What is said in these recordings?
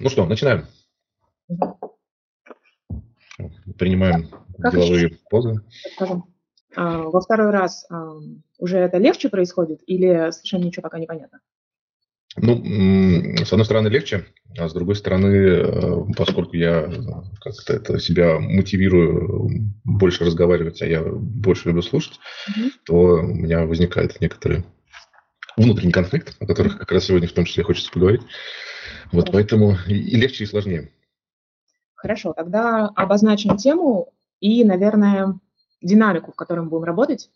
Ну что, начинаем. Принимаем как деловые еще, позы. Скажем, а, во второй раз а, уже это легче происходит или совершенно ничего пока не понятно? Ну, с одной стороны, легче, а с другой стороны, э, поскольку я как-то это себя мотивирую больше разговаривать, а я больше люблю слушать, mm то у меня возникает некоторый внутренний конфликт, о которых как раз сегодня в том числе хочется поговорить. Вот Хорошо. поэтому и легче, и сложнее. Хорошо, тогда обозначим тему и, наверное, динамику, в которой мы будем работать.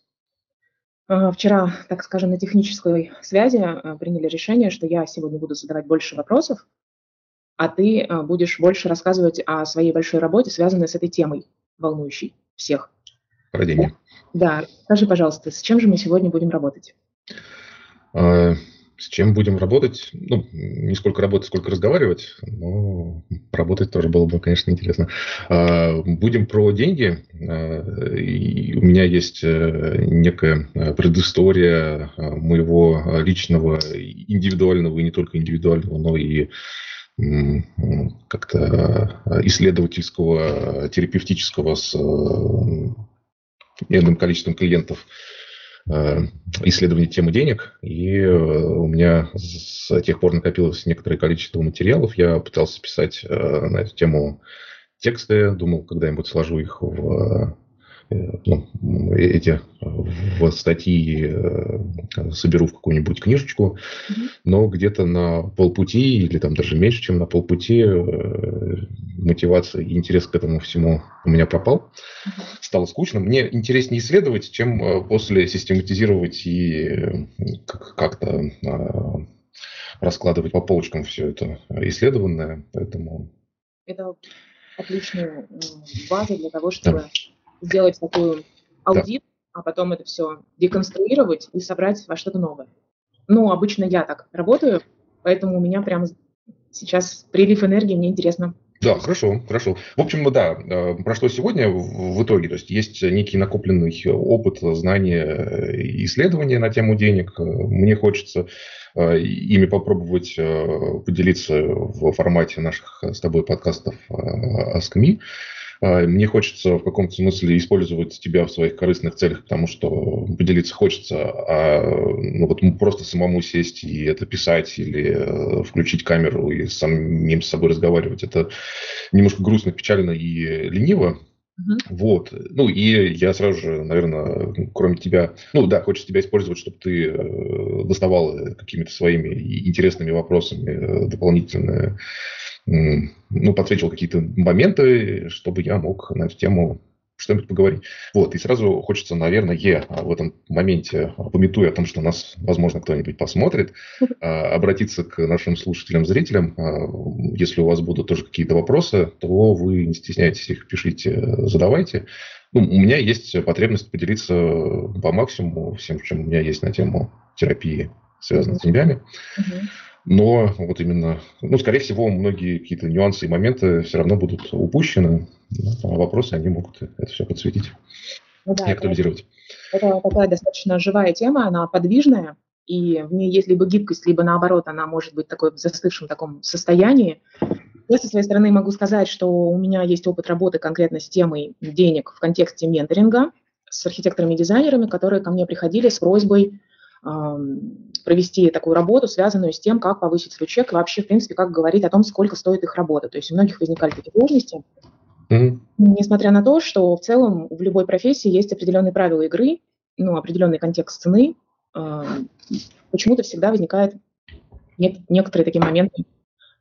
Э, вчера, так скажем, на технической связи э, приняли решение, что я сегодня буду задавать больше вопросов, а ты э, будешь больше рассказывать о своей большой работе, связанной с этой темой, волнующей всех. Родение. Да, скажи, пожалуйста, с чем же мы сегодня будем работать? С чем будем работать? Ну, не сколько работать, сколько разговаривать, но работать тоже было бы, конечно, интересно. А, будем про деньги. А, и у меня есть э, некая э, предыстория а, моего личного, индивидуального, и не только индивидуального, но и как-то исследовательского, терапевтического с энным количеством клиентов Э, исследование темы денег, и э, у меня с тех пор накопилось некоторое количество материалов. Я пытался писать э, на эту тему тексты, думал, когда-нибудь сложу их в ну, эти в статьи э, соберу в какую-нибудь книжечку, но где-то на полпути или там даже меньше, чем на полпути э, мотивация и интерес к этому всему у меня пропал. Стало скучно. Мне интереснее исследовать, чем э, после систематизировать и как-то раскладывать по полочкам все это исследованное. Поэтому... Это отличная база для того, чтобы да сделать такую аудит, да. а потом это все деконструировать и собрать во что-то новое. Ну, обычно я так работаю, поэтому у меня прямо сейчас прилив энергии, мне интересно да, хорошо, хорошо. В общем, да, э, про что сегодня в итоге? То есть есть некий накопленный опыт, знания, исследования на тему денег. Мне хочется э, ими попробовать э, поделиться в формате наших с тобой подкастов о СКМИ. А, мне хочется в каком-то смысле использовать тебя в своих корыстных целях, потому что поделиться хочется, а ну, вот просто самому сесть и это писать или э, включить камеру и самим с собой разговаривать, это немножко грустно, печально и лениво. Uh-huh. Вот. Ну, и я сразу же, наверное, кроме тебя, ну да, хочется тебя использовать, чтобы ты э, доставал какими-то своими интересными вопросами э, дополнительные ну, подсвечивал какие-то моменты, чтобы я мог на эту тему что-нибудь поговорить. Вот, и сразу хочется, наверное, в этом моменте, пометуя о том, что нас, возможно, кто-нибудь посмотрит, а, обратиться к нашим слушателям, зрителям. А, если у вас будут тоже какие-то вопросы, то вы не стесняйтесь их, пишите, задавайте. Ну, у меня есть потребность поделиться по максимуму всем, чем у меня есть на тему терапии, связанной с деньгами. Uh-huh. Но вот именно, ну, скорее всего, многие какие-то нюансы и моменты все равно будут упущены. А вопросы, они могут это все подсветить ну, да, и актуализировать. Это, это такая достаточно живая тема, она подвижная, и в ней есть либо гибкость, либо наоборот, она может быть такой в застывшем таком состоянии. Я со своей стороны могу сказать, что у меня есть опыт работы конкретно с темой денег в контексте менторинга с архитекторами и дизайнерами, которые ко мне приходили с просьбой провести такую работу, связанную с тем, как повысить свой чек, и вообще, в принципе, как говорить о том, сколько стоит их работа. То есть у многих возникали такие сложности. Mm-hmm. Несмотря на то, что в целом в любой профессии есть определенные правила игры, ну, определенный контекст цены, э, почему-то всегда возникает не- некоторые такие моменты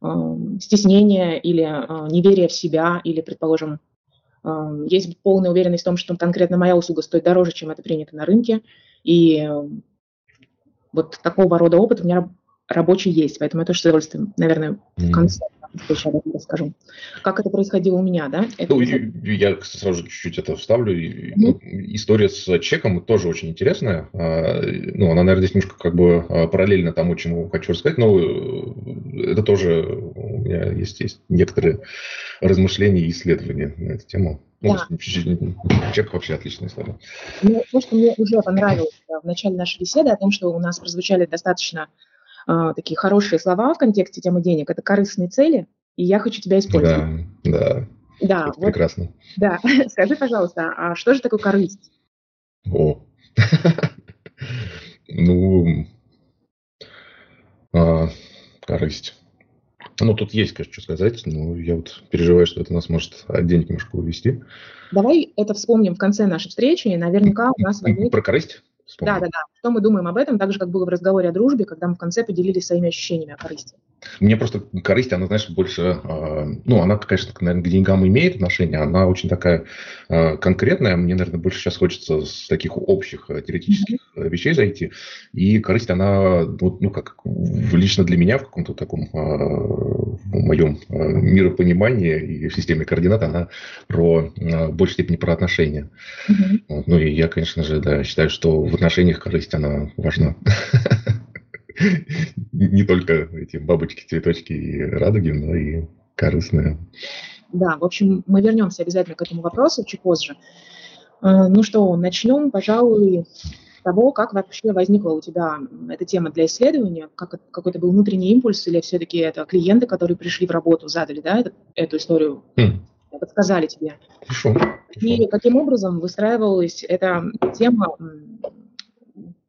э, стеснения или э, неверия в себя, или, предположим, э, есть полная уверенность в том, что конкретно моя услуга стоит дороже, чем это принято на рынке, и вот такого рода опыт у меня рабочий есть, поэтому я тоже с удовольствием, наверное, в конце встречи об этом расскажу. Как это происходило у меня, да? Это... Ну, я сразу чуть-чуть это вставлю. Mm-hmm. История с чеком тоже очень интересная. А, ну, она, наверное, здесь немножко как бы а, параллельно тому, чему хочу рассказать, но э, это тоже у меня есть, есть некоторые размышления и исследования на эту тему. Да. Чек вообще отличная история. Ну, то, что мне уже понравилось в начале нашей беседы, о том, что у нас прозвучали достаточно э, такие хорошие слова в контексте темы денег, это корыстные цели. и я хочу тебя использовать. Да, да. Да, вот, прекрасно. Да, скажи, пожалуйста, а что же такое корысть? О, ну, а, корысть. Ну, тут есть, конечно, что сказать, но я вот переживаю, что это нас может от денег немножко увести. Давай это вспомним в конце нашей встречи, наверняка у нас возникнет... Про корысть? Вспомним. Да, да, да. Что мы думаем об этом, так же, как было в разговоре о дружбе, когда мы в конце поделились своими ощущениями о корысти. Мне просто корысть, она, знаешь, больше, э, ну, она, конечно, наверное, к деньгам имеет отношение, она очень такая э, конкретная. Мне, наверное, больше сейчас хочется с таких общих э, теоретических mm-hmm. вещей зайти. И корысть, она, ну, ну как лично для меня в каком-то таком в моем миропонимании и в системе координат, она про, в большей степени про отношения. Mm-hmm. Вот, ну, и я, конечно же, да, считаю, что в отношениях корысть, она важна. Не только эти бабочки, цветочки и радуги, но и корыстные. Да, в общем, мы вернемся обязательно к этому вопросу чуть позже. А, ну что, начнем, пожалуй, того, как вообще возникла у тебя эта тема для исследования, как какой-то был внутренний импульс, или все-таки это клиенты, которые пришли в работу, задали, да, эту, эту историю, mm. подсказали тебе. Хорошо. И каким образом выстраивалась эта тема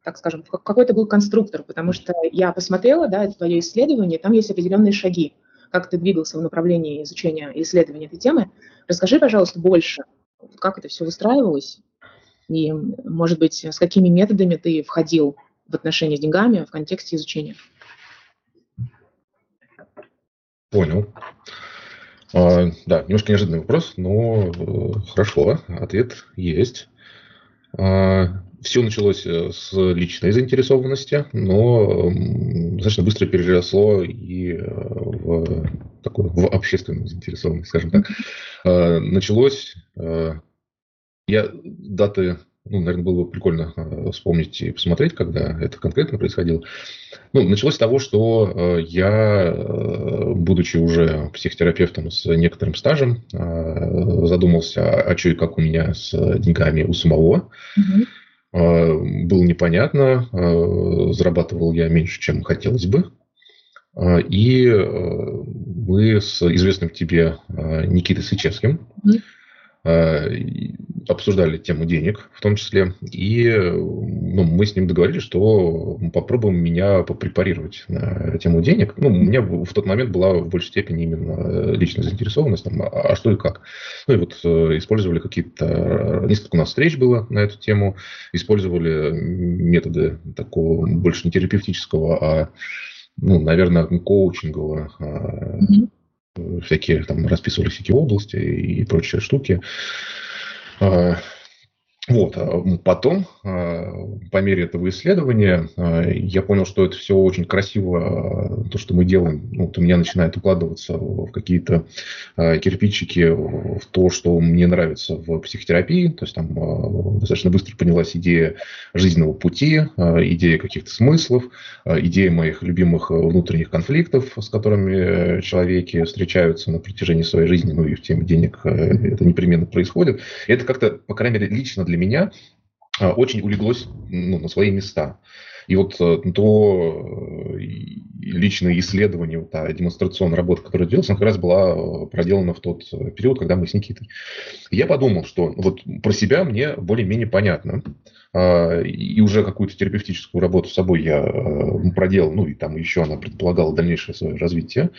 так скажем, какой-то был конструктор, потому что я посмотрела, да, это твое исследование, там есть определенные шаги, как ты двигался в направлении изучения и исследования этой темы. Расскажи, пожалуйста, больше, как это все выстраивалось, и, может быть, с какими методами ты входил в отношения с деньгами в контексте изучения? Понял. А, да, немножко неожиданный вопрос, но э, хорошо, ответ есть. А, все началось э, с личной заинтересованности, но достаточно быстро переросло и э, в такую в общественную заинтересованность, скажем так. А, началось, э, я даты ну, наверное, было бы прикольно вспомнить и посмотреть, когда это конкретно происходило. Ну, началось с того, что я, будучи уже психотерапевтом с некоторым стажем, задумался, а что и как у меня с деньгами у самого. А, было непонятно, зарабатывал я меньше, чем хотелось бы. И мы с известным тебе Никитой Сычевским mm-hmm Э, обсуждали тему денег в том числе, и ну, мы с ним договорились, что попробуем меня попрепарировать на тему денег. Ну, у меня в тот момент была в большей степени именно личная заинтересованность, там, а что и как. Ну и вот э, использовали какие-то, несколько у нас встреч было на эту тему, использовали методы такого больше не терапевтического, а ну, наверное, коучингового mm-hmm всякие там расписывали всякие области и прочие штуки. Вот. Потом, а, по мере этого исследования, я понял, что это все очень красиво, то, что мы делаем. Ну, вот у меня начинает укладываться в какие-то кирпичики, в то, что мне нравится в психотерапии. То есть там достаточно быстро понялась идея жизненного пути, идея каких-то смыслов, идея моих любимых внутренних конфликтов, с которыми человеки встречаются на протяжении своей жизни, ну и в теме денег это непременно происходит. И это как-то, по крайней мере, лично для меня а, очень улеглось ну, на свои места. И вот э, то э, личное исследование, та демонстрационная работа, которая делалась, она как раз была э, проделана в тот период, когда мы с Никитой. Я подумал, что вот про себя мне более-менее понятно. А, и уже какую-то терапевтическую работу с собой я э, проделал, ну и там еще она предполагала дальнейшее свое развитие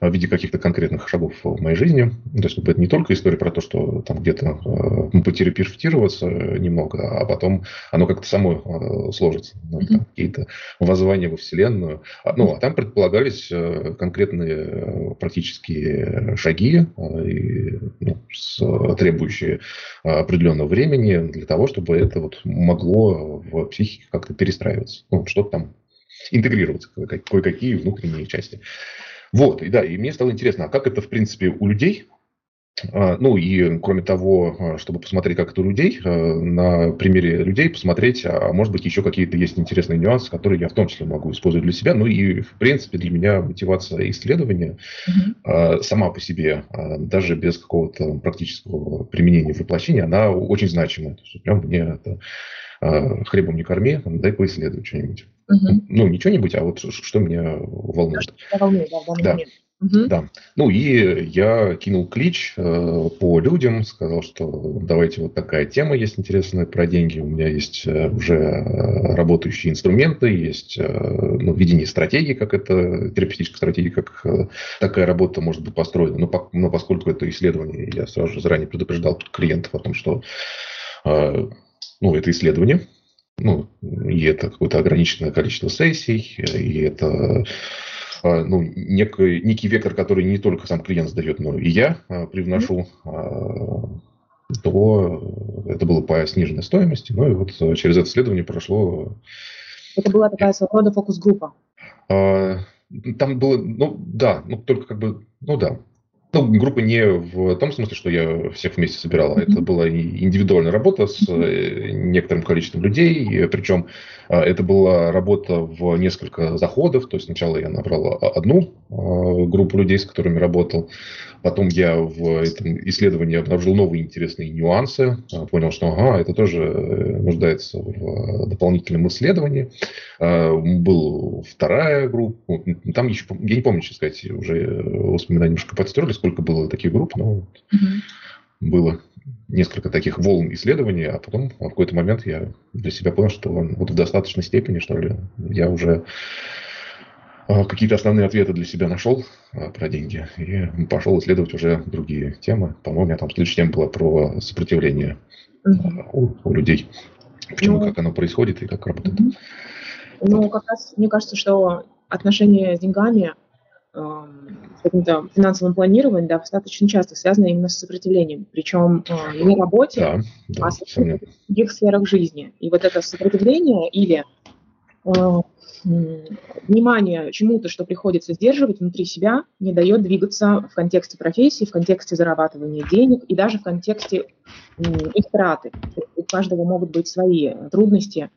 в виде каких-то конкретных шагов в моей жизни. То есть это не только история про то, что там где-то э, потерапевтироваться немного, а потом оно как-то само э, сложится. Ну, там, какие-то воззвания во Вселенную. А, ну, а там предполагались конкретные практические шаги, ну, требующие определенного времени для того, чтобы это вот могло могло в психике как-то перестраиваться, ну, что-то там интегрироваться, кое-какие внутренние части. Вот, и да, и мне стало интересно, а как это, в принципе, у людей а, ну и кроме того, а, чтобы посмотреть, как это у людей, а, на примере людей посмотреть, а может быть еще какие-то есть интересные нюансы, которые я в том числе могу использовать для себя. Ну и в принципе для меня мотивация исследования mm-hmm. сама по себе, даже без какого-то практического применения в воплощении, она очень есть прям мне это хлебом не корми, дай поисследовать что-нибудь. Угу. Ну, не что-нибудь, а вот что меня волнует. Что волнует, да, в данный да. момент. Угу. Да. Ну и я кинул клич э, по людям, сказал, что давайте вот такая тема есть интересная про деньги. У меня есть э, уже э, работающие инструменты, есть э, ну, видение стратегии, как это, терапевтической стратегии, как э, такая работа может быть построена. Но, по, но поскольку это исследование, я сразу же заранее предупреждал клиентов о том, что э, ну, это исследование, ну, и это какое-то ограниченное количество сессий, и это а, ну, некий, некий вектор, который не только сам клиент сдает, но и я а, привношу, а, то это было по сниженной стоимости. Ну и вот через это исследование прошло... Это была такая своего рода фокус-группа? Там было, ну да, ну только как бы, ну да, ну, группа не в том смысле, что я всех вместе собирал, это была индивидуальная работа с э, некоторым количеством людей, причем это была работа в несколько заходов, то есть сначала я набрал одну а, группу людей, с которыми работал, потом я в этом исследовании обнаружил новые интересные нюансы, а, понял, что ага, это тоже э, нуждается в дополнительном исследовании. Была вторая группа, там еще, я не помню, честно сказать, уже воспоминания немножко подстерли, сколько было таких групп, но mm-hmm. было несколько таких волн исследований, а потом в какой-то момент я для себя понял, что вот в достаточной степени, что ли, я уже а, какие-то основные ответы для себя нашел а, про деньги и пошел исследовать уже другие темы. По-моему, у меня там следующая тема была про сопротивление mm-hmm. у, у людей. Почему, ну, как оно происходит и как работает. Mm-hmm. Ну, как раз мне кажется, что отношения с деньгами каким-то финансовым планированием, да, достаточно часто связано именно с сопротивлением, причем э, не работе, да, да, а в других сферах жизни. И вот это сопротивление или э, внимание чему-то, что приходится сдерживать внутри себя, не дает двигаться в контексте профессии, в контексте зарабатывания денег и даже в контексте их траты. У каждого могут быть свои трудности,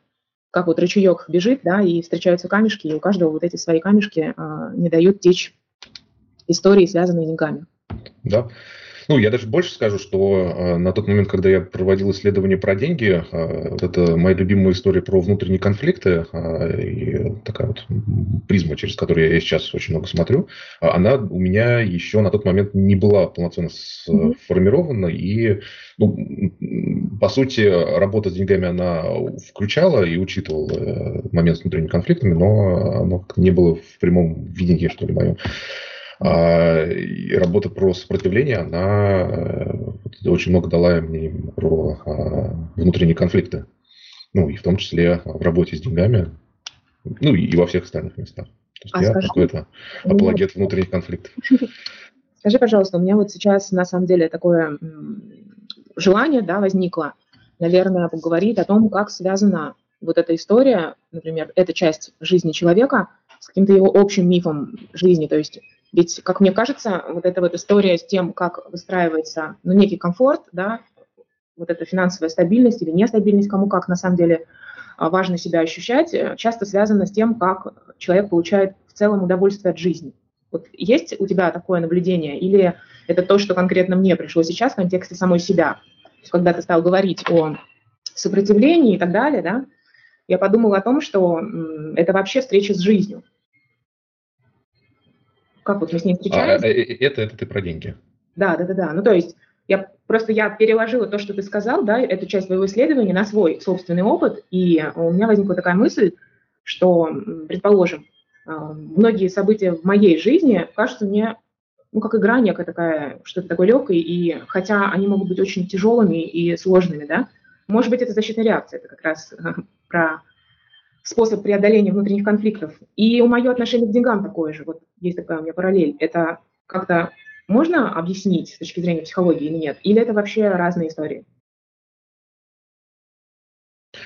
как вот ручеек бежит, да, и встречаются камешки, и у каждого вот эти свои камешки а, не дают течь истории, связанные деньгами. Да. Ну, я даже больше скажу, что э, на тот момент, когда я проводил исследование про деньги, э, вот это моя любимая история про внутренние конфликты, э, и такая вот призма, через которую я сейчас очень много смотрю, она у меня еще на тот момент не была полноценно сформирована, и, ну, по сути, работа с деньгами она включала и учитывала момент с внутренними конфликтами, но оно не было в прямом видении, что ли, моем. А, и работа про сопротивление, она э, очень много дала мне про а, внутренние конфликты. Ну, и в том числе в работе с деньгами, ну, и во всех остальных местах. То есть а я какой-то апологет внутренних конфликтов. Скажи, пожалуйста, у меня вот сейчас на самом деле такое желание да, возникло, наверное, поговорить о том, как связана вот эта история, например, эта часть жизни человека с каким-то его общим мифом жизни. То есть ведь, как мне кажется, вот эта вот история с тем, как выстраивается ну, некий комфорт, да, вот эта финансовая стабильность или нестабильность, кому как на самом деле а, важно себя ощущать, э, часто связана с тем, как человек получает в целом удовольствие от жизни. Вот есть у тебя такое наблюдение или это то, что конкретно мне пришло сейчас в контексте самой себя? Когда ты стал говорить о сопротивлении и так далее, да, я подумала о том, что это вообще встреча с жизнью. Как вот мы с ней? А, э, э, это, это ты про деньги. Да, да, да, да. Ну, то есть я просто я переложила то, что ты сказал, да, эту часть твоего исследования на свой собственный опыт, и у меня возникла такая мысль, что, предположим, а, многие события в моей жизни кажутся мне, ну, как игра некая такая, что-то такое легкое, и хотя они могут быть очень тяжелыми и сложными, да, может быть, это защитная реакция, это как раз про способ преодоления внутренних конфликтов. И у мое отношение к деньгам такое же. Вот есть такая у меня параллель. Это как-то можно объяснить с точки зрения психологии или нет? Или это вообще разные истории?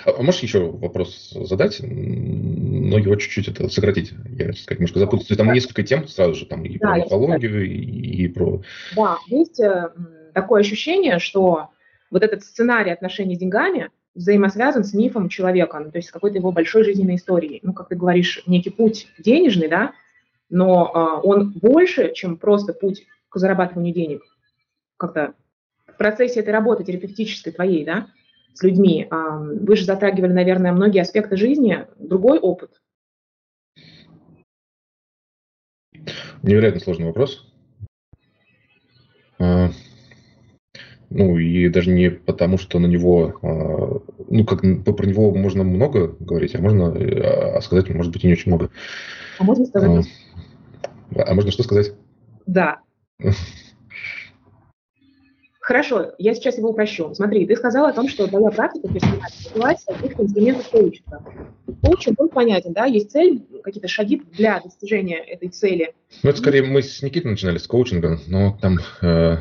А, а можешь еще вопрос задать, но его чуть-чуть это сократить? Я, так сказать, немножко запутался. Там несколько тем сразу же, там и да, про психологию, и, и про... Да, есть э, такое ощущение, что вот этот сценарий отношений с деньгами – взаимосвязан с мифом человека, ну, то есть какой-то его большой жизненной историей. Ну, как ты говоришь, некий путь денежный, да, но а, он больше, чем просто путь к зарабатыванию денег. Как-то в процессе этой работы терапевтической твоей, да, с людьми, а, вы же затрагивали, наверное, многие аспекты жизни, другой опыт. Невероятно сложный вопрос. А, ну, и даже не потому, что на него, а, ну, как про него можно много говорить, а можно а сказать, может быть, и не очень много. А можно сказать? А, а можно что сказать? Да. Хорошо, я сейчас его упрощу. Смотри, ты сказал о том, что твоя практика развивается каких-то инструментов коучинга. Коучинг, он понятен, да, есть цель, какие-то шаги для достижения этой цели. Ну, это скорее мы с Никитой начинали с коучинга, но там, э,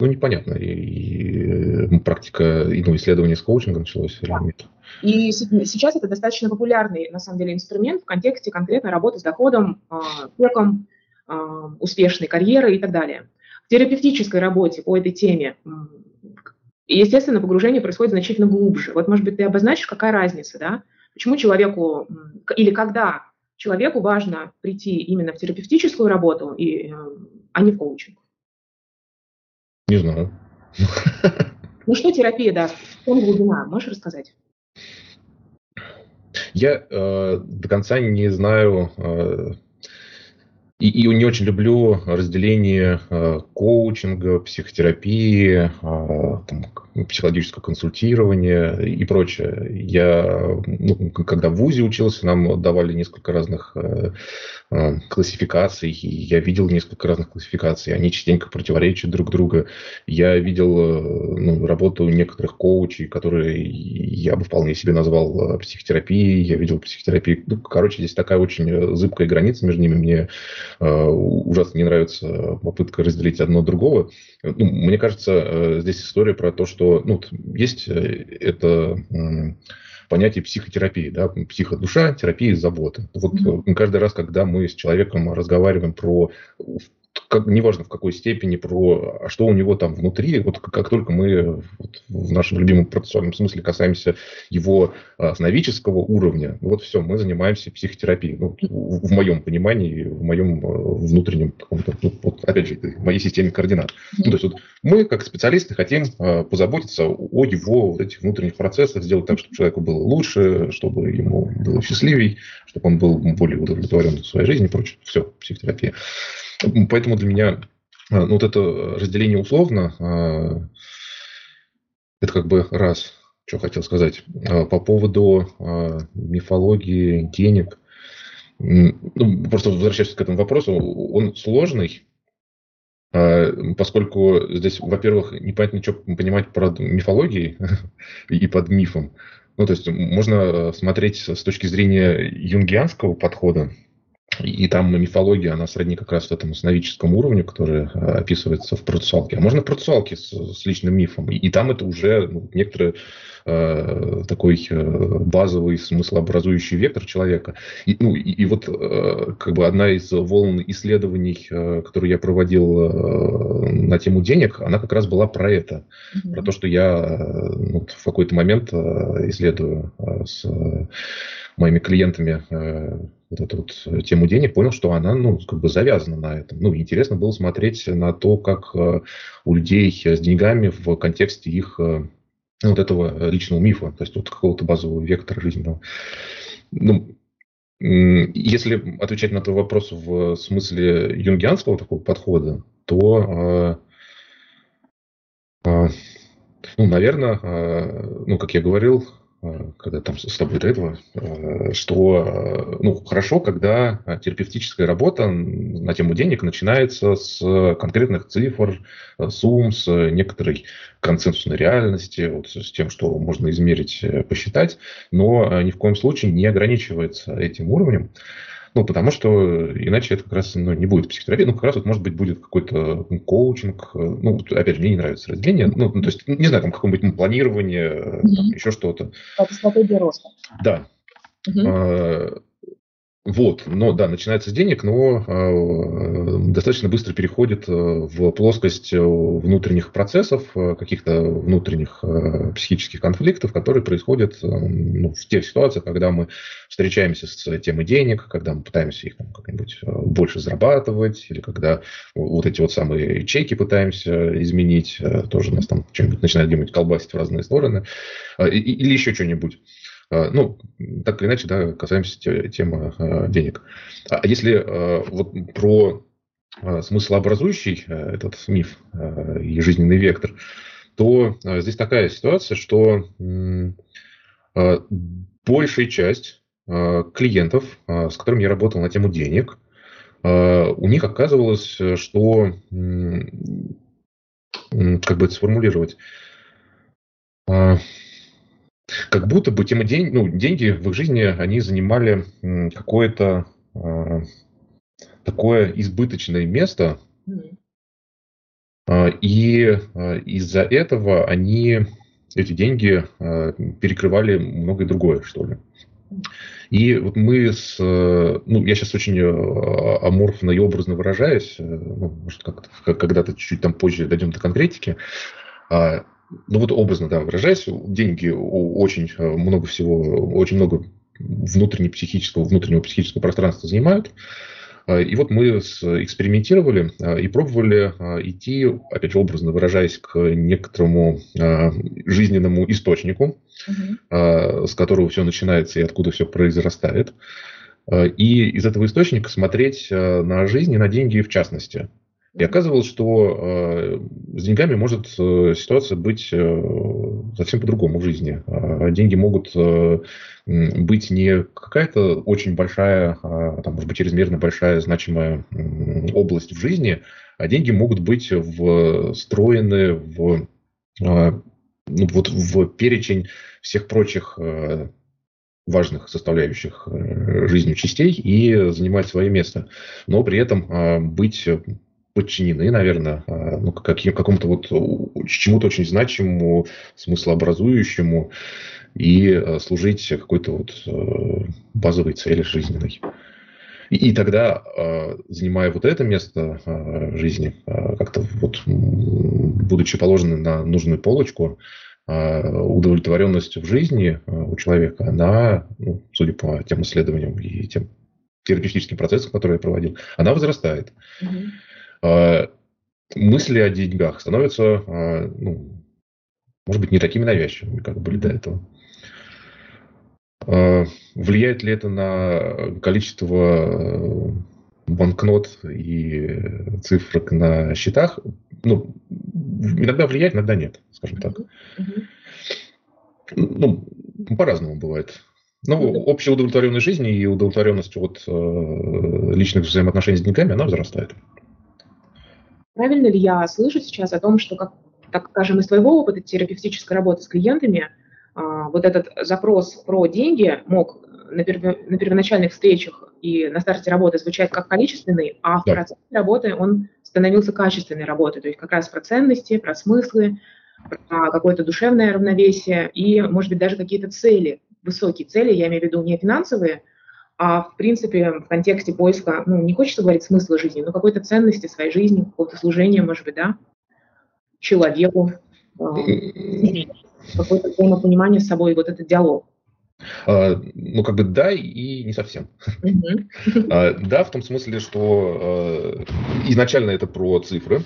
ну, непонятно, и, и практика, и, ну, исследование с коучингом началось да. или нет. И сейчас это достаточно популярный, на самом деле, инструмент в контексте конкретной работы с доходом, э, веком, э, успешной карьеры и так далее терапевтической работе по этой теме, естественно, погружение происходит значительно глубже. Вот, может быть, ты обозначишь, какая разница, да? Почему человеку или когда человеку важно прийти именно в терапевтическую работу, и, э, а не в коучинг? Не знаю. Ну что терапия даст? В чем глубина? Можешь рассказать? Я э, до конца не знаю, э, и, и не очень люблю разделение э, коучинга, психотерапии, э, там, психологического консультирования и прочее. Я, ну, когда в ВУЗе учился, нам давали несколько разных э, э, классификаций, и я видел несколько разных классификаций, они частенько противоречат друг другу. Я видел э, ну, работу некоторых коучей, которые я бы вполне себе назвал э, психотерапией, я видел психотерапию. Ну, короче, здесь такая очень зыбкая граница между ними. Мне Э, ужасно не нравится попытка разделить одно от другого. Ну, мне кажется, э, здесь история про то, что ну, есть э, это понятие психотерапии, да, психодуша, терапия заботы. Вот mm-hmm. каждый раз, когда мы с человеком разговариваем про как, неважно в какой степени, про а что у него там внутри, вот как только мы вот, в нашем любимом процессуальном смысле касаемся его а, основического уровня, вот все, мы занимаемся психотерапией. Ну, в, в моем понимании, в моем а, внутреннем каком-то, ну, вот, опять же, в моей системе координат. Ну, то есть вот, мы, как специалисты, хотим а, позаботиться о его вот этих внутренних процессах, сделать так, чтобы человеку было лучше, чтобы ему было счастливей, чтобы он был более удовлетворен в своей жизни и прочее. Все, психотерапия. Поэтому для меня а, ну, вот это разделение условно, а, это как бы раз, что хотел сказать. По поводу мифологии денег, ну, просто возвращаясь к этому вопросу, он сложный, поскольку здесь, во-первых, непонятно, что понимать под мифологией и под мифом. Ну, то есть можно смотреть с точки зрения юнгианского подхода, и там мифология, она сродни как раз этому сновидческому уровню, который э, описывается в процессуалке. А можно в процессуалке с, с личным мифом. И, и там это уже ну, некоторые э, такой э, базовый смыслообразующий вектор человека. И, ну, и, и вот э, как бы одна из волн исследований, э, которую я проводил э, на тему денег, она как раз была про это. Mm-hmm. Про то, что я э, ну, в какой-то момент э, исследую э, с э, моими клиентами э, вот эту вот тему денег, понял, что она, ну, как бы завязана на этом. Ну, интересно было смотреть на то, как э, у людей с деньгами в контексте их э, вот этого личного мифа, то есть вот какого-то базового вектора жизненного. Ну, если отвечать на твой вопрос в смысле юнгианского такого подхода, то, э, э, ну, наверное, э, ну, как я говорил, Э, когда там с тобой этого, э, что э, ну, хорошо, когда терапевтическая работа на тему денег начинается с конкретных цифр, сумм, с некоторой консенсусной реальности, вот с тем, что можно измерить, посчитать, но ни в коем случае не ограничивается этим уровнем. Ну, потому что иначе это как раз ну, не будет психотерапия. Ну, как раз вот, может быть, будет какой-то коучинг. Ну, опять же, мне не нравится разделение. Ну, то есть, не знаю, там какое-нибудь планирование, mm-hmm. там, еще что-то. Это стратегия роста. Да. Mm-hmm. Вот, но да, начинается с денег, но э, достаточно быстро переходит э, в плоскость э, внутренних процессов, э, каких-то внутренних э, психических конфликтов, которые происходят э, ну, в тех ситуациях, когда мы встречаемся с темой денег, когда мы пытаемся их там, как-нибудь больше зарабатывать, или когда вот эти вот самые чеки пытаемся изменить, э, тоже нас там что-нибудь начинает где-нибудь колбасить в разные стороны, э, или еще что-нибудь. А, ну, так или иначе, да, касаемся темы а, денег. А если вот про смыслообразующий этот миф и жизненный вектор, то здесь такая ситуация, что большая часть клиентов, с которыми я работал на тему денег, у них оказывалось, что как бы это сформулировать, как будто бы тема день, ну, деньги в их жизни, они занимали какое-то э, такое избыточное место, э, и э, из-за этого они эти деньги э, перекрывали многое другое, что ли. И вот мы с... Ну, я сейчас очень аморфно и образно выражаюсь, ну, может, как-то когда-то чуть-чуть там позже дойдем до конкретики, ну вот образно, да, выражаясь, деньги очень э, много всего, очень много внутреннего психического, внутреннего психического пространства занимают. А, и вот мы экспериментировали а, и пробовали идти, опять же, образно выражаясь, к некоторому жизненному источнику, угу. с которого все начинается и откуда все произрастает. И из этого источника смотреть на жизнь и на деньги в частности. И оказывалось, что э, с деньгами может э, ситуация быть э, совсем по-другому в жизни. Э, деньги могут э, быть не какая-то очень большая, э, там, может быть, чрезмерно большая значимая э, область в жизни, а деньги могут быть встроены в, э, ну, вот в перечень всех прочих э, важных составляющих э, жизни частей и занимать свое место. Но при этом э, быть подчинены, наверное, а, ну, каким, какому-то вот чему-то очень значимому, смыслообразующему и а, служить какой-то вот э, базовой цели жизненной. И, тогда, а, занимая вот это место жизни, как-то вот будучи положены на нужную полочку, удовлетворенность в жизни у человека, она, ну, судя по тем исследованиям и тем терапевтическим процессам, которые я проводил, она возрастает. Mm-hmm. А, мысли о деньгах становятся, а, ну, может быть, не такими навязчивыми, как были до этого. А, влияет ли это на количество э, банкнот и цифрок на счетах? Ну, иногда влияет, иногда нет, скажем так. Ну, по-разному бывает. Ну, общая удовлетворенность жизни и удовлетворенность от э, личных взаимоотношений с деньгами, она возрастает. Правильно ли я слышу сейчас о том, что, как, так скажем, из твоего опыта терапевтической работы с клиентами, а, вот этот запрос про деньги мог на, перв... на первоначальных встречах и на старте работы звучать как количественный, а в да. процессе работы он становился качественной работой, то есть как раз про ценности, про смыслы, про какое-то душевное равновесие и, может быть, даже какие-то цели, высокие цели, я имею в виду не финансовые, а в принципе в контексте поиска, ну, не хочется говорить смысла жизни, но какой-то ценности своей жизни, какого-то служения, может быть, да, человеку, э, какое-то взаимопонимание с собой, вот этот диалог. А, ну, как бы да и не совсем. А, да, в том смысле, что э, изначально это про цифры.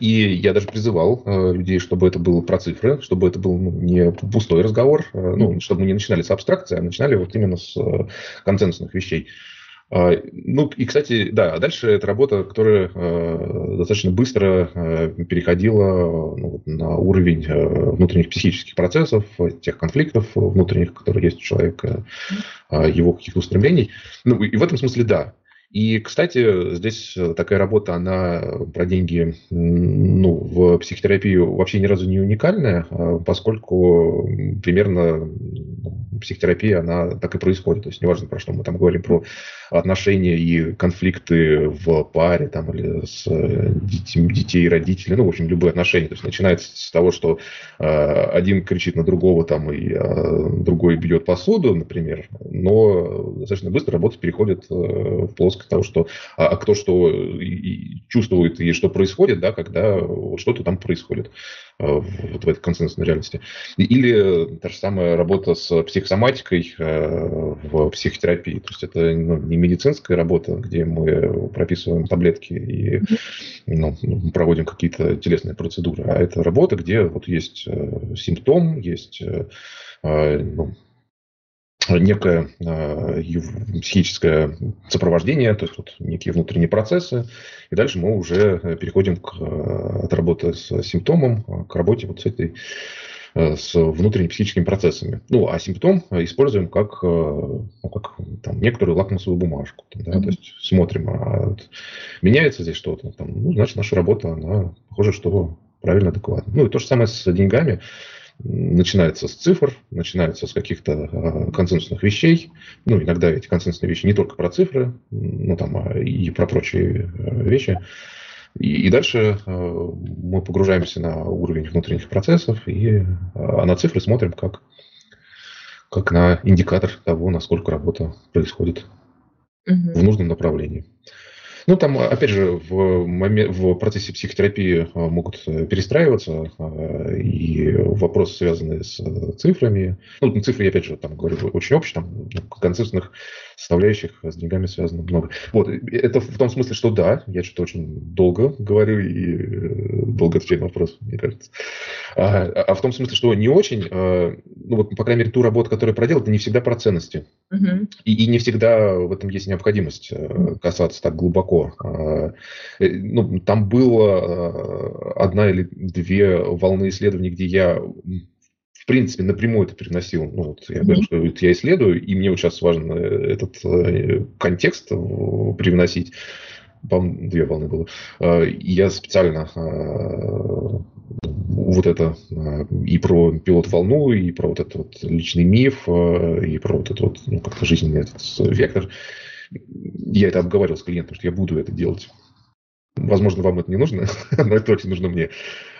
И я даже призывал э, людей, чтобы это было про цифры, чтобы это был ну, не пустой разговор, э, ну, чтобы мы не начинали с абстракции, а начинали вот именно с э, консенсусных вещей. Э, ну и, кстати, да, а дальше это работа, которая э, достаточно быстро э, переходила ну, на уровень э, внутренних психических процессов, тех конфликтов внутренних, которые есть у человека, э, его каких-то устремлений. Ну и в этом смысле да. И, кстати, здесь э, такая работа, она про деньги ну, в психотерапию вообще ни разу не уникальная, а поскольку примерно психотерапия, она так и происходит. То есть неважно, про что мы там говорим, про отношения и конфликты в паре там, или с э, детьми, детей родителей, ну, в общем, любые отношения. То есть начинается с того, что э, один кричит на другого там, и э, другой бьет посуду, например, но достаточно быстро работа переходит э, в плоскость того, что а, а кто что и, и чувствует и что происходит, да, когда что-то там происходит. Э, вот в этой консенсусной реальности. Или та же самая работа с психосоматикой э, в психотерапии. То есть это ну, не медицинская работа, где мы прописываем таблетки и ну, проводим какие-то телесные процедуры, а это работа, где вот есть э, симптом, есть ну, некое э, психическое сопровождение, то есть вот некие внутренние процессы, и дальше мы уже переходим к, от работы с симптомом к работе вот с этой с внутренними психическими процессами. Ну, а симптом используем как, ну, как там, некоторую лакмусовую бумажку. Да, mm-hmm. То есть смотрим, а вот, меняется здесь что-то, там, ну, значит, наша работа, она похоже, что правильно, адекватно. Ну, и то же самое с деньгами начинается с цифр, начинается с каких-то э, консенсусных вещей. Ну, иногда эти консенсусные вещи не только про цифры, ну, там, а и про прочие э, вещи. И, и дальше э, мы погружаемся на уровень внутренних процессов, и э, на цифры смотрим как, как на индикатор того, насколько работа происходит угу. в нужном направлении. Ну, там, опять же, в, момент, в процессе психотерапии а, могут э, перестраиваться и вопросы, связанные с э, цифрами. Ну, цифры, я опять же, там говорю очень общие, там концертных составляющих с деньгами связано много. Вот, это в том смысле, что да, я что-то очень долго говорю и э, долго отвечаю на вопрос, мне кажется. А, а в том смысле, что не очень, ну вот, по крайней мере, ту работу, которую я проделал, это не всегда про ценности. Угу. И, и не всегда в этом есть необходимость касаться так глубоко. А, э, ну, там было а, одна или две волны исследований, где я в принципе, напрямую это переносил. Ну, вот я говорю, что вот я исследую, и мне вот сейчас важно э, этот э, контекст привносить. По-моему, две волны было. И я специально вот это и про пилот-волну, и про вот этот вот личный миф, и про вот этот вот, ну, как-то жизненный этот вектор я это обговаривал с клиентом, что я буду это делать. Возможно, вам это не нужно, но это очень нужно мне.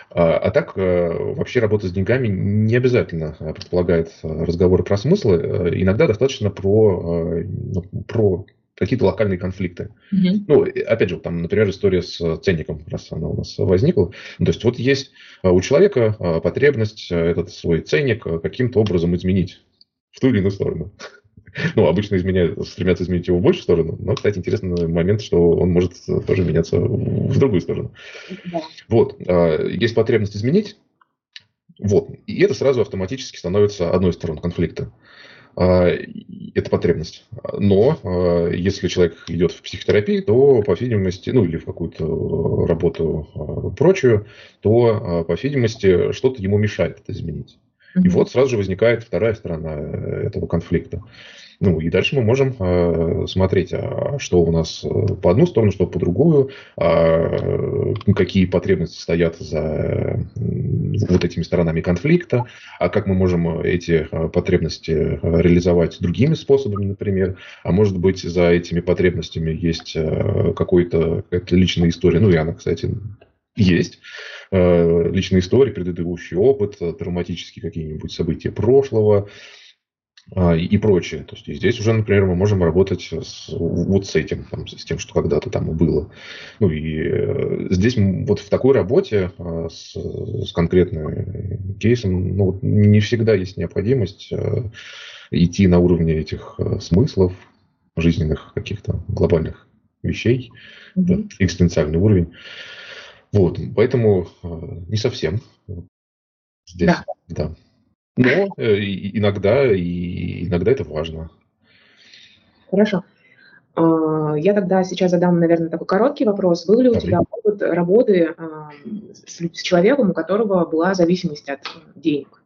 А, а так, э, вообще работа с деньгами не обязательно предполагает э, разговоры про смыслы. Э, иногда достаточно про, ну, про какие-то локальные конфликты. Mm-hmm. Ну, опять же, там, например, история с ценником, раз она у нас возникла. Ну, то есть вот есть у человека потребность этот свой ценник каким-то образом изменить в ту или иную сторону. Ну, обычно изменяют, стремятся изменить его в большую сторону. Но, кстати, интересный момент, что он может тоже меняться в другую сторону. Да. Вот. А, есть потребность изменить. Вот. И это сразу автоматически становится одной из сторон конфликта. А, это потребность. Но а, если человек идет в психотерапию, то, по видимости, ну или в какую-то работу прочую, то, по видимости, что-то ему мешает это изменить. И вот сразу же возникает вторая сторона э, этого конфликта. Ну, и дальше мы можем э, смотреть, а что у нас э, по одну сторону, что по другую, а, какие потребности стоят за вот этими сторонами конфликта, а как мы можем эти потребности реализовать другими способами, например. А может быть, за этими потребностями есть какой-то, какая-то личная история. Ну, и она, кстати, есть. Э, личные истории, предыдущий опыт, э, травматические какие-нибудь события прошлого и прочее. То есть здесь уже, например, мы можем работать с, вот с этим, там, с тем, что когда-то там было. Ну и э, здесь вот в такой работе с, с конкретным кейсом ну, не всегда есть необходимость идти на уровне этих смыслов жизненных каких-то глобальных вещей, mm-hmm. экзистенциальный уровень. Вот, поэтому э, не совсем здесь, да. да. Но э, иногда, и иногда это важно. Хорошо. А, я тогда сейчас задам, наверное, такой короткий вопрос. Был ли у тебя опыт работы а, с человеком, у которого была зависимость от денег?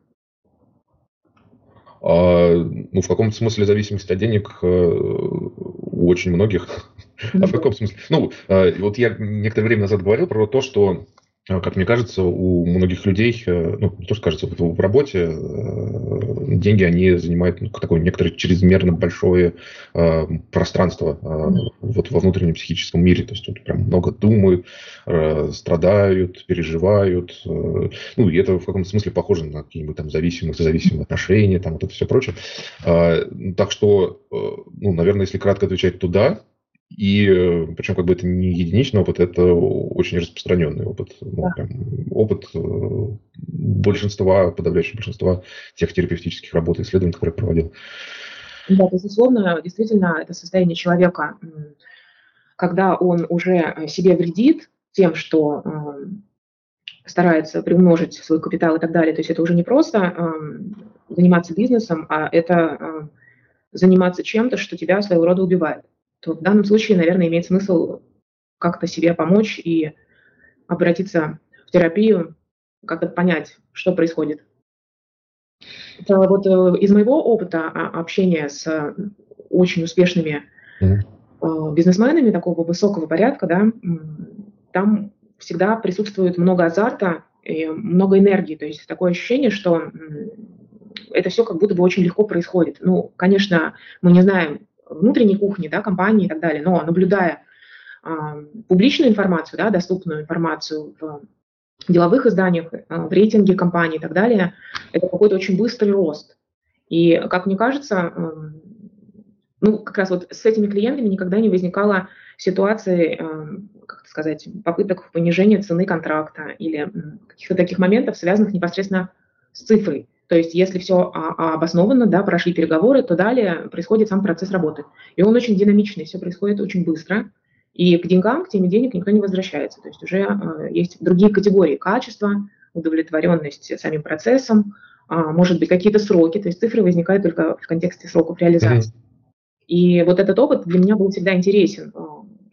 А, ну, в каком-то смысле зависимость от денег э, у очень многих. А в каком смысле? Ну, а, вот я некоторое время назад говорил про то, что как мне кажется, у многих людей, э, ну, не то, что кажется, в работе э, деньги, они занимают ну, такое некоторое чрезмерно большое э, пространство э, вот во внутреннем психическом мире. То есть вот прям много думают, э, страдают, переживают. Э, ну, и это в каком-то смысле похоже на какие-нибудь там зависимые, зависимые отношения, там вот это все прочее. Э, так что, э, ну, наверное, если кратко отвечать, то да, и э, причем как бы это не единичный опыт, это очень распространенный опыт. Ну, да. прям, опыт э, большинства, подавляющего большинства тех терапевтических работ и исследований, которые проводил. Да, безусловно, действительно, это состояние человека, когда он уже э, себе вредит тем, что старается приумножить свой капитал и так далее. То есть это уже не просто заниматься бизнесом, а это заниматься чем-то, что тебя своего рода убивает, то в данном случае, наверное, имеет смысл как-то себе помочь и обратиться в терапию, как-то понять, что происходит. Это вот э, из моего опыта общения с очень успешными mm-hmm. бизнесменами такого высокого порядка, да, там всегда присутствует много азарта и много энергии. То есть такое ощущение, что это все как будто бы очень легко происходит. Ну, конечно, мы не знаем внутренней кухни, да, компании и так далее, но наблюдая э, публичную информацию, да, доступную информацию в деловых изданиях, э, в рейтинге компании и так далее, это какой-то очень быстрый рост. И, как мне кажется, э, ну, как раз вот с этими клиентами никогда не возникало ситуации, как сказать, попыток понижения цены контракта или каких-то таких моментов, связанных непосредственно с цифрой. То есть если все обосновано, да, прошли переговоры, то далее происходит сам процесс работы. И он очень динамичный, все происходит очень быстро. И к деньгам, к теме денег никто не возвращается. То есть уже э, есть другие категории качества, удовлетворенность самим процессом, э, может быть, какие-то сроки. То есть цифры возникают только в контексте сроков реализации. Mm-hmm. И вот этот опыт для меня был всегда интересен.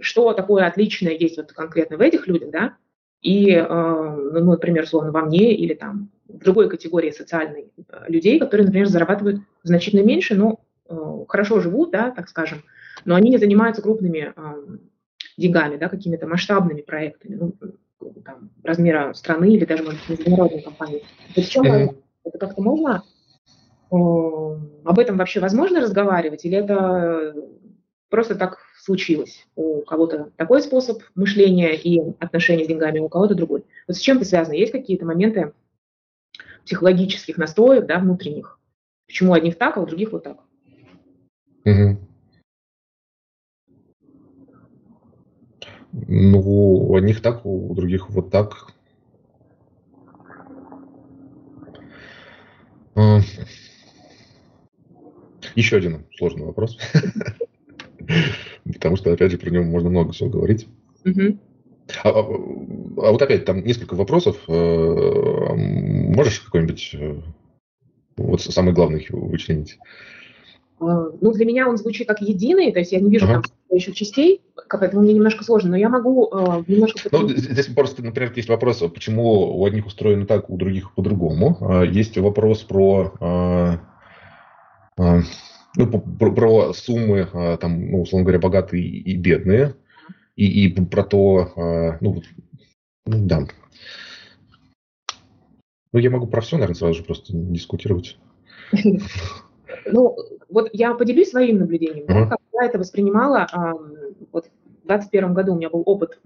Что такое отличное есть вот конкретно в этих людях, да, и, ну, например, словно во мне или там в другой категории социальной э, людей, которые, например, зарабатывают значительно меньше, но э, хорошо живут, да, так скажем, но они не занимаются крупными э, деньгами, да, какими-то масштабными проектами, ну, там, размера страны или даже, может быть, международной компании. То есть в чем mm-hmm. это как-то можно э, об этом вообще возможно разговаривать, или это просто так случилось? У кого-то такой способ мышления и отношения с деньгами, у кого-то другой. Вот с чем это связано? Есть какие-то моменты, психологических настроек, да, внутренних. Почему одних так, а у других вот так. Угу. Ну, у одних так, у других вот так. А. Еще один сложный вопрос. Потому что, опять же, про него можно много всего говорить. А, а, а вот опять там несколько вопросов. Э, можешь какой-нибудь э, вот самый главный вычленить? А, ну, для меня он звучит как единый, то есть я не вижу ага. там еще частей, поэтому мне немножко сложно, но я могу э, немножко... Ну, здесь просто, например, есть вопрос, почему у одних устроено так, у других по-другому. Есть вопрос про, ну, про, про суммы, а, там, ну, условно говоря, богатые и бедные и, и про то, а, ну, ну, да. Ну, я могу про все, наверное, сразу же просто дискутировать. Ну, вот я поделюсь своим наблюдением. Как я это воспринимала, вот в 2021 году у меня был опыт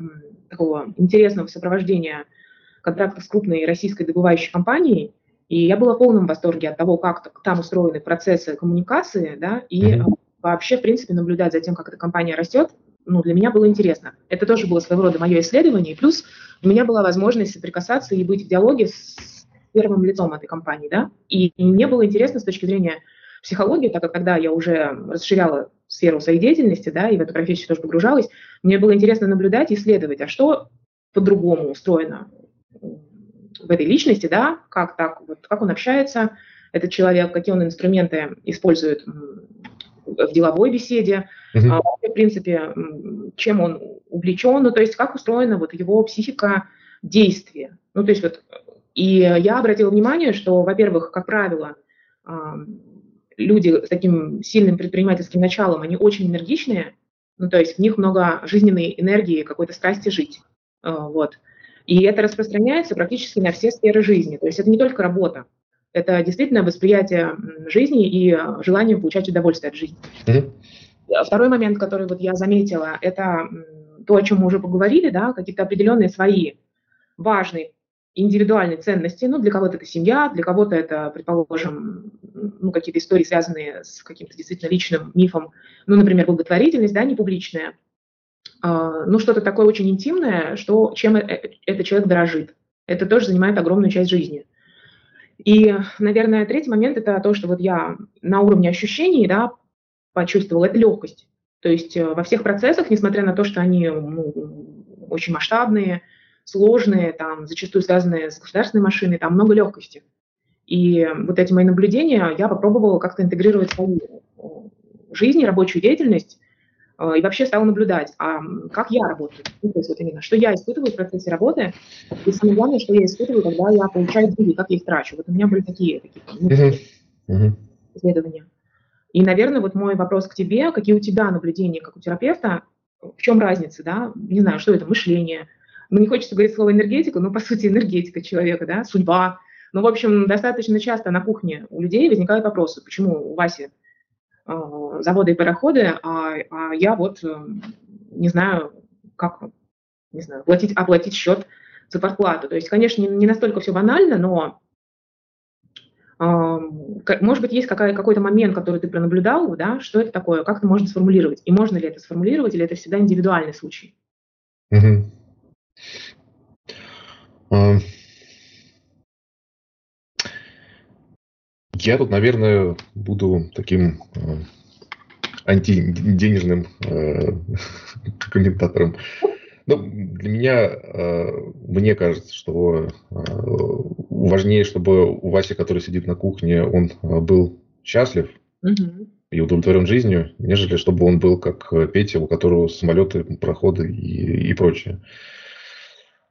такого интересного сопровождения контрактов с крупной российской добывающей компанией, и я была в полном восторге от того, как там устроены процессы коммуникации, да, и uh-huh. вообще, в принципе, наблюдать за тем, как эта компания растет, ну, для меня было интересно. Это тоже было своего рода мое исследование. И плюс у меня была возможность соприкасаться и быть в диалоге с первым лицом этой компании, да. И, и мне было интересно с точки зрения психологии, так как тогда я уже расширяла сферу своей деятельности, да, и в эту профессию тоже погружалась, мне было интересно наблюдать и исследовать, а что по-другому устроено в этой личности, да, как так, вот, как он общается, этот человек, какие он инструменты использует в деловой беседе, uh-huh. а, в принципе, чем он увлечен, ну, то есть как устроена вот его психика действия. Ну, то есть вот, и я обратила внимание, что, во-первых, как правило, люди с таким сильным предпринимательским началом, они очень энергичные, ну, то есть в них много жизненной энергии, какой-то страсти жить, а, вот. И это распространяется практически на все сферы жизни. То есть это не только работа, это действительно восприятие жизни и э, желание получать удовольствие от жизни. Mm-hmm. Второй момент, который вот я заметила, это то, о чем мы уже поговорили, да, какие-то определенные свои важные индивидуальные ценности. Ну, для кого-то это семья, для кого-то это, предположим, ну, какие-то истории, связанные с каким-то действительно личным мифом. Ну, например, благотворительность, да, не публичная. Ну, что-то такое очень интимное, что, чем э, этот человек дорожит. Это тоже занимает огромную часть жизни. И, наверное, третий момент – это то, что вот я на уровне ощущений да, почувствовала, это легкость. То есть э, во всех процессах, несмотря на то, что они ну, очень масштабные, сложные, там, зачастую связанные с государственной машиной, там много легкости. И вот эти мои наблюдения я попробовала как-то интегрировать в свою жизнь, рабочую деятельность, и вообще стала наблюдать, а как я работаю, ну, то есть вот именно, что я испытываю в процессе работы, и самое главное, что я испытываю, когда я получаю деньги, как я их трачу. Вот у меня были такие, такие ну, uh-huh. исследования. И, наверное, вот мой вопрос к тебе, какие у тебя наблюдения как у терапевта, в чем разница, да, не знаю, что это, мышление, ну, не хочется говорить слово энергетика, но, по сути, энергетика человека, да, судьба. Ну, в общем, достаточно часто на кухне у людей возникают вопросы, почему у Васи э, заводы и пароходы, а, а я вот э, не знаю, как, не знаю, платить, оплатить счет за квартплату. То есть, конечно, не, настолько все банально, но э, может быть, есть какой-то момент, который ты пронаблюдал, да, что это такое, как это можно сформулировать, и можно ли это сформулировать, или это всегда индивидуальный случай? Угу. А, я тут, наверное, буду таким а, антиденежным э, комментатором. Ну, для меня, мне кажется, что важнее, чтобы у Васи, который сидит на кухне, он был счастлив угу. и удовлетворен жизнью, нежели чтобы он был как Петя, у которого самолеты, проходы и, и прочее.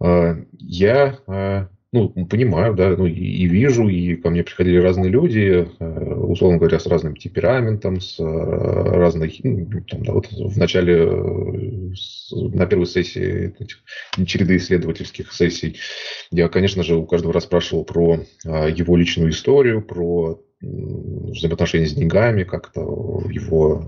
А, я а, ну, понимаю, да, ну, и, и вижу, и ко мне приходили разные люди, а, условно говоря, с разным темпераментом, с разной, ну, там, да, вот в начале, на первой сессии этих череды исследовательских сессий, я, конечно же, у каждого расспрашивал про его личную историю, про взаимоотношения с деньгами, как это его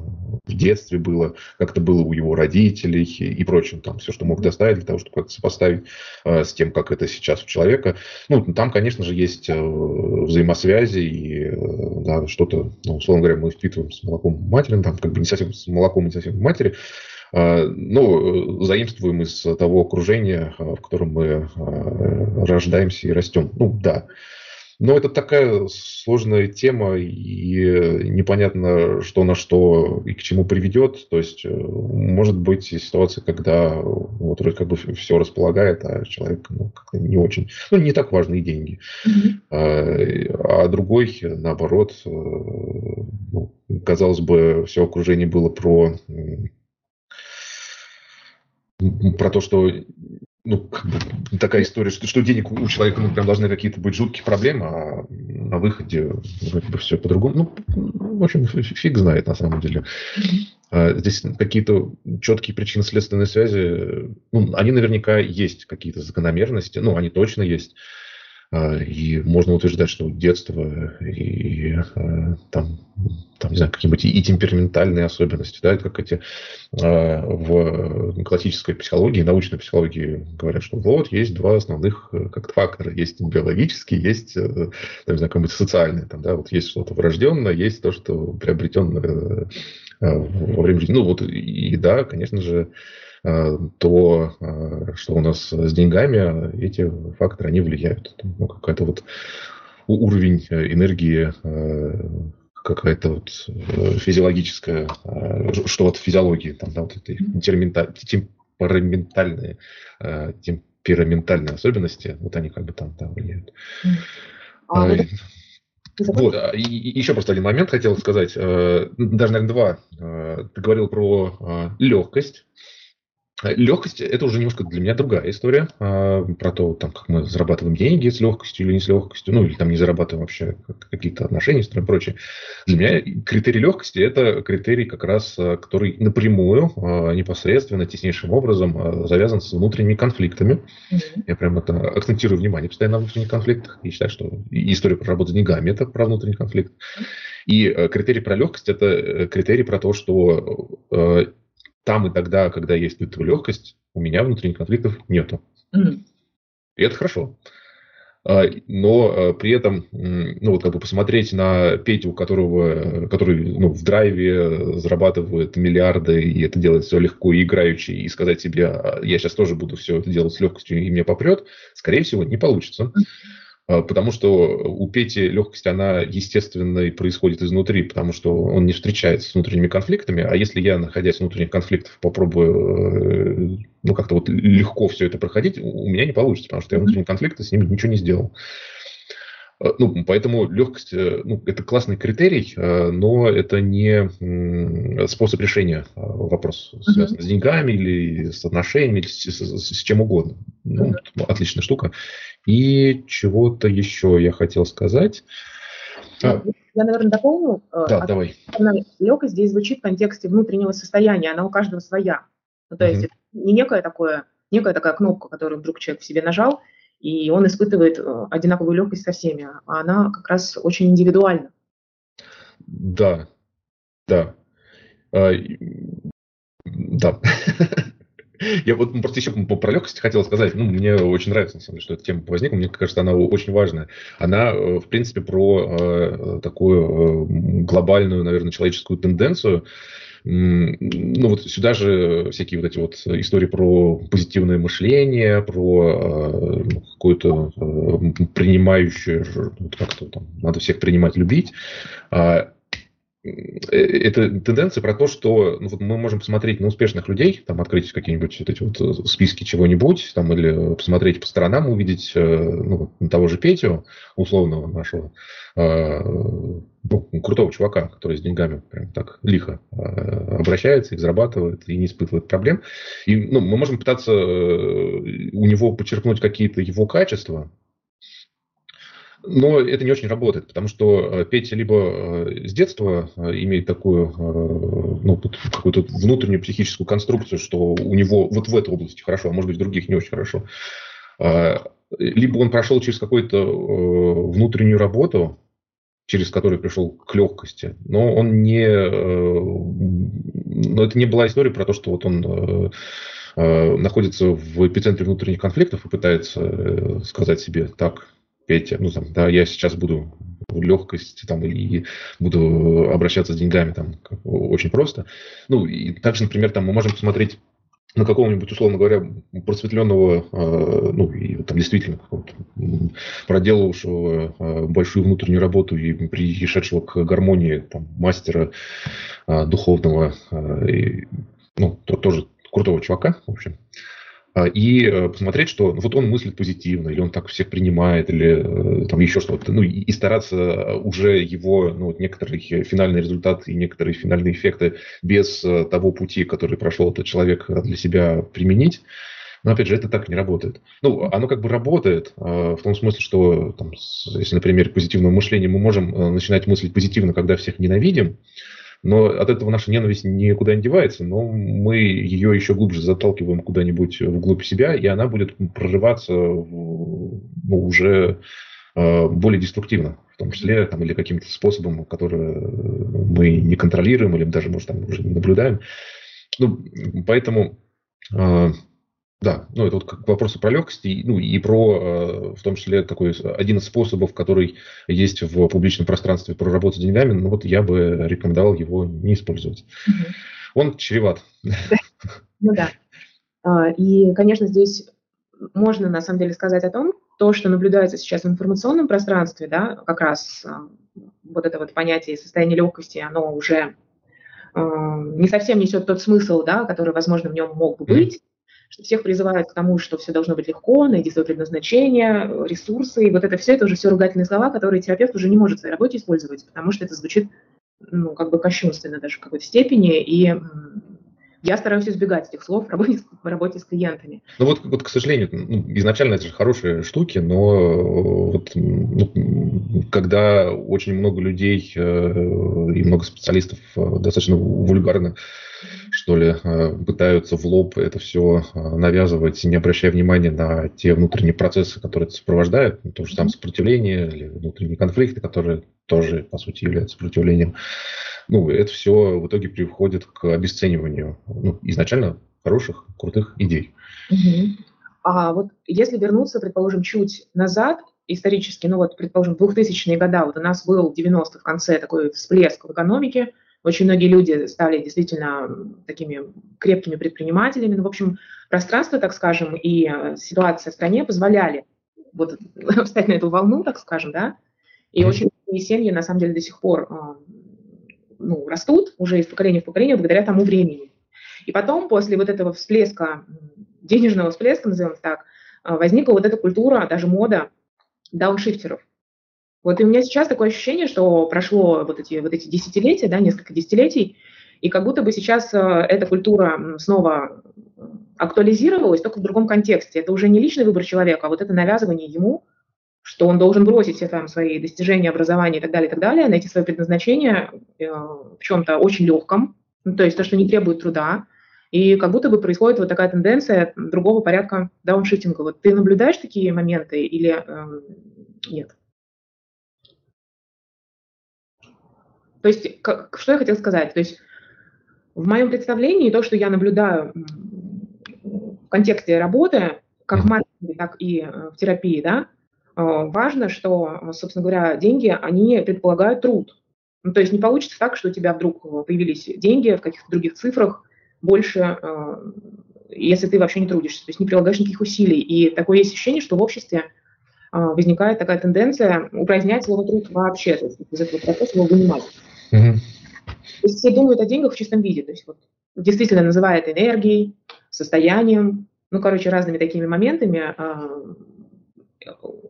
в детстве было, как это было у его родителей и прочим, там все, что мог доставить для того, чтобы как-то сопоставить э, с тем, как это сейчас у человека. Ну, там, конечно же, есть э, взаимосвязи и э, да, что-то, ну, условно говоря, мы впитываем с молоком матери, ну, там как бы не совсем с молоком, не совсем матери, ну, заимствуем из того окружения, э, в котором мы рождаемся и растем. Ну, да. Но это такая сложная тема, и непонятно, что на что и к чему приведет. То есть, э, может быть ситуация, когда вот вроде как бы все располагает, а человек ну, как-то не очень... Ну, не так важны деньги. Mm-hmm. А, а другой, наоборот, э, ну, казалось бы, все окружение было про про то, что ну, такая история, что, что денег у человека ну, прям должны какие-то быть жуткие проблемы, а на выходе вроде бы все по-другому. Ну, в общем, фиг знает на самом деле. А здесь какие-то четкие причинно-следственные связи, ну, они наверняка есть, какие-то закономерности, ну, они точно есть. А, и можно утверждать, что детство и а, там, там не знаю, какие-нибудь и темпераментальные особенности, да, как эти а, в классической психологии, научной психологии говорят, что вот есть два основных э, как фактора. Есть биологический, есть, э, там, не знаю, какой-нибудь социальный. Там, да, вот есть что-то врожденное, есть то, что приобретенное э, во время жизни. Ну вот и да, конечно же, Э, то, э, что у нас с деньгами, эти факторы, они влияют. Ну, какая-то вот уровень энергии, э, какая-то вот физиологическая, что вот физиологии, там, да, вот эти темпераментальные, темпераментальные особенности, вот они как бы там, там влияют. А, вот, и, и еще просто один момент хотел сказать, даже, наверное, два. Ты говорил про легкость, Легкость – это уже немножко для меня другая история а, про то, там, как мы зарабатываем деньги с легкостью или не с легкостью, ну или там не зарабатываем вообще какие-то отношения и прочее. Для меня критерий легкости – это критерий как раз, а, который напрямую, а, непосредственно, теснейшим образом завязан с внутренними конфликтами. Mm-hmm. Я прям это акцентирую внимание постоянно на внутренних конфликтах и считаю, что история про работу с деньгами – это про внутренний конфликт. И критерий про легкость – это э, критерий про то, что э, там и тогда, когда есть эта легкость, у меня внутренних конфликтов нету. Mm-hmm. И это хорошо. А, но а, при этом, ну вот как бы посмотреть на Петю, у которого, который ну, в драйве зарабатывает миллиарды, и это делает все легко и играючи, и сказать себе, «А, я сейчас тоже буду все это делать с легкостью, и мне попрет, скорее всего, не получится. Mm-hmm. А, потому что у Пети легкость, она естественно и происходит изнутри, потому что он не встречается с внутренними конфликтами, а если я, находясь в внутренних конфликтах, попробую э, ну, как-то вот легко все это проходить, у меня не получится, потому что я внутренние конфликты с ними ничего не сделал. Ну, поэтому легкость, ну, это классный критерий, но это не способ решения вопроса, связанного uh-huh. с деньгами или с отношениями, или с, с, с чем угодно. Ну, uh-huh. отличная штука. И чего-то еще я хотел сказать. А. Я, наверное, дополню. Да, а, давай. Легкость здесь звучит в контексте внутреннего состояния, она у каждого своя. Ну, то uh-huh. есть это не некое такое, некая такая кнопка, которую вдруг человек в себе нажал, и он испытывает э, одинаковую легкость со всеми, а она как раз очень индивидуальна. Да, да. А, да. Я вот просто еще про легкость хотел сказать. Ну, мне очень нравится, на самом деле, что эта тема возникла. Мне кажется, она очень важная. Она, э, в принципе, про э, такую э, глобальную, наверное, человеческую тенденцию. Ну, вот сюда же всякие вот эти вот истории про позитивное мышление, про э, какую-то э, принимающую, вот как-то там, надо всех принимать, любить. А, это тенденция про то, что ну, вот мы можем посмотреть на успешных людей, там открыть какие-нибудь вот эти вот э, списки чего-нибудь, там, или посмотреть по сторонам, увидеть э, ну, того же Петю, условного нашего, ну, крутого чувака, который с деньгами прям так лихо обращается, их зарабатывает и не испытывает проблем. И ну, мы можем пытаться у него подчеркнуть какие-то его качества, но это не очень работает, потому что э, Петя либо э, с детства э, имеет такую, ну, какую-то внутреннюю психическую конструкцию, что у него вот в этой области хорошо, а может быть в других не очень хорошо. Либо он прошел через какую-то внутреннюю работу, через которую пришел к легкости, но он не... Но это не была история про то, что вот он находится в эпицентре внутренних конфликтов и пытается сказать себе, так, Петя, ну там, да, я сейчас буду легкость там и буду обращаться с деньгами там очень просто. Ну и также, например, там мы можем посмотреть на какого-нибудь, условно говоря, просветленного, э, ну, и там действительно проделавшего э, большую внутреннюю работу и пришедшего к гармонии там, мастера э, духовного, и, ну, то, тоже крутого чувака, в общем. А, и э, посмотреть, что вот он мыслит позитивно, или он так всех принимает, или э, там еще что-то, ну и стараться уже его, ну вот некоторый финальный результат и некоторые финальные эффекты без э, того пути, который прошел этот человек для себя применить. Но опять же, это так не работает. Ну, оно как бы работает в том смысле, что, там, если, например, позитивное мышление, мы можем начинать мыслить позитивно, когда всех ненавидим, но от этого наша ненависть никуда не девается, но мы ее еще глубже заталкиваем куда-нибудь вглубь себя, и она будет прорываться ну, уже э, более деструктивно, в том числе там, или каким-то способом, который мы не контролируем, или даже, может, там уже не наблюдаем. Ну, поэтому э, да, ну это вот к вопросу про легкость, и, ну и про, э, в том числе, такой один из способов, который есть в публичном пространстве про работу с деньгами, ну вот я бы рекомендовал его не использовать. Угу. Он чреват. Ну да. А, и, конечно, здесь можно на самом деле сказать о том, то, что наблюдается сейчас в информационном пространстве, да, как раз а, вот это вот понятие состояния легкости, оно уже э, не совсем несет тот смысл, да, который, возможно, в нем мог бы быть что всех призывают к тому, что все должно быть легко, найди свое предназначение, ресурсы, и вот это все, это уже все ругательные слова, которые терапевт уже не может в своей работе использовать, потому что это звучит, ну, как бы кощунственно даже в какой-то степени, и я стараюсь избегать этих слов в работе, в работе с клиентами. Ну вот, вот, к сожалению, ну, изначально это же хорошие штуки, но вот, ну, когда очень много людей э, и много специалистов э, достаточно вульгарно что ли, э, пытаются в лоб это все э, навязывать, не обращая внимания на те внутренние процессы, которые это сопровождают, ну, то же самое сопротивление или внутренние конфликты, которые тоже, по сути, являются сопротивлением. Ну, это все в итоге приходит к обесцениванию ну, изначально хороших, крутых идей. Угу. А вот если вернуться, предположим, чуть назад, исторически, ну вот, предположим, 2000-е годы, вот у нас был 90 в конце такой всплеск в экономике, очень многие люди стали действительно такими крепкими предпринимателями. Ну, в общем, пространство, так скажем, и э, ситуация в стране позволяли вот встать на эту волну, так скажем, да. И очень многие семьи, на самом деле, до сих пор э, ну, растут уже из поколения в поколение благодаря тому времени. И потом, после вот этого всплеска, денежного всплеска, назовем так, э, возникла вот эта культура, даже мода дауншифтеров. Вот и у меня сейчас такое ощущение, что прошло вот эти, вот эти десятилетия, да, несколько десятилетий, и как будто бы сейчас э, эта культура снова актуализировалась, только в другом контексте. Это уже не личный выбор человека, а вот это навязывание ему, что он должен бросить все там свои достижения, образования и так далее, и так далее, найти свое предназначение э, в чем-то очень легком, ну, то есть то, что не требует труда, и как будто бы происходит вот такая тенденция другого порядка дауншифтинга. Вот ты наблюдаешь такие моменты или э, нет? То есть, как, что я хотела сказать? То есть, в моем представлении, то, что я наблюдаю в контексте работы, как в маркетинге, так и э, в терапии, да, важно, что, собственно говоря, деньги, они предполагают труд. Ну, то есть не получится так, что у тебя вдруг появились деньги в каких-то других цифрах больше, э, если ты вообще не трудишься, то есть не прилагаешь никаких усилий. И такое есть ощущение, что в обществе возникает такая тенденция упразднять слово труд вообще, то есть из этого процесса его вынимать. Угу. То есть все думают о деньгах в чистом виде, то есть вот действительно называют энергией, состоянием, ну, короче, разными такими моментами,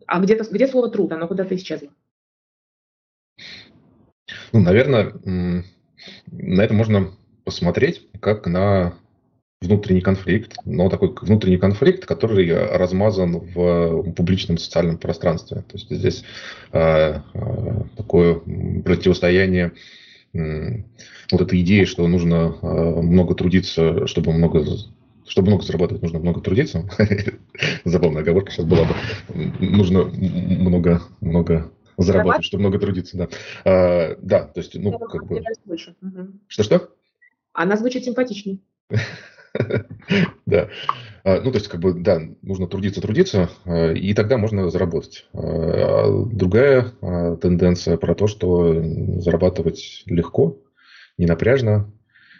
а, где-то где слово труд, оно куда-то исчезло. Ну, наверное, на это можно посмотреть как на внутренний конфликт, но такой внутренний конфликт, который размазан в публичном социальном пространстве. То есть здесь э, э, такое противостояние э, вот этой идеи, что нужно э, много трудиться, чтобы много чтобы много зарабатывать, нужно много трудиться. Забавная оговорка сейчас была бы. Нужно много, много зарабатывать, чтобы много трудиться, да. А, да, то есть, ну, как бы... Что-что? Она звучит симпатичнее. Да. А, ну, то есть, как бы, да, нужно трудиться, трудиться, а, и тогда можно заработать. А, другая тенденция про то, что зарабатывать легко, не напряжно,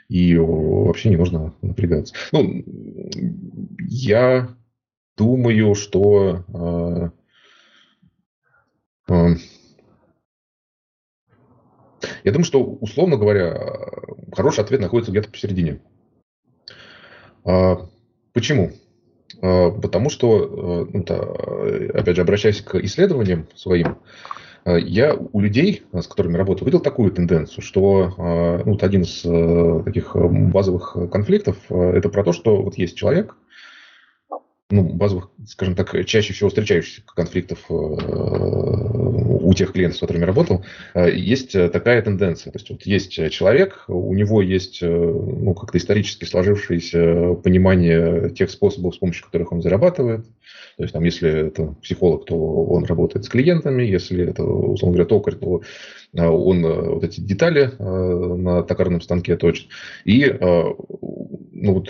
и вообще не нужно напрягаться. Ну, я думаю, что я думаю, что, условно говоря, хороший ответ находится где-то посередине. А, почему? А, потому что, э, опять же, обращаясь к исследованиям своим, я у людей, с которыми работаю, видел такую тенденцию, что э, ну, вот один из таких базовых конфликтов – это про то, что вот есть человек, ну, базовых, скажем так, чаще всего встречающихся конфликтов э, у тех клиентов, с которыми работал, э, есть такая тенденция. То есть вот есть человек, у него есть ну, как-то исторически сложившееся понимание тех способов, с помощью которых он зарабатывает. То есть там, если это психолог, то он работает с клиентами, если это, условно говоря, токарь, то э, он вот эти детали на токарном станке точит. И ну, вот,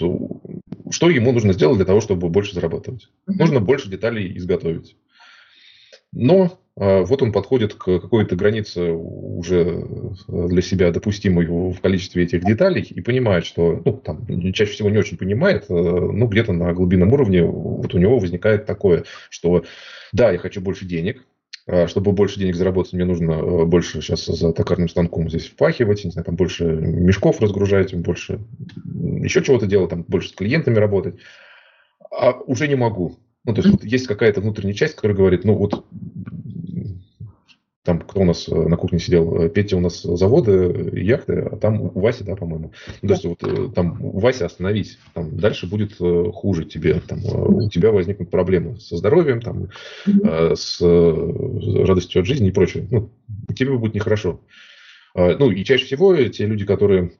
что ему нужно сделать для того, чтобы больше зарабатывать? Uh-huh. Нужно больше деталей изготовить. Но а, вот он подходит к какой-то границе уже для себя допустимой в количестве этих деталей и понимает, что, ну, там, чаще всего не очень понимает, э, ну, где-то на глубинном уровне вот у него возникает такое, что да, я хочу больше денег, чтобы больше денег заработать, мне нужно э, больше сейчас за токарным станком здесь впахивать, не знаю, там больше мешков разгружать, больше еще чего-то делать, там больше с клиентами работать. А уже не могу. Ну, то есть вот есть какая-то внутренняя часть, которая говорит, ну вот там кто у нас э, на кухне сидел, э, Петя у нас заводы, яхты, а там у Васи, да, по-моему. Ну, то есть вот э, там у Васи остановись, там дальше будет хуже тебе, там у тебя возникнут проблемы со здоровьем, там, с радостью от жизни и прочее. Ну, тебе будет нехорошо. А, ну, и чаще всего те люди, которые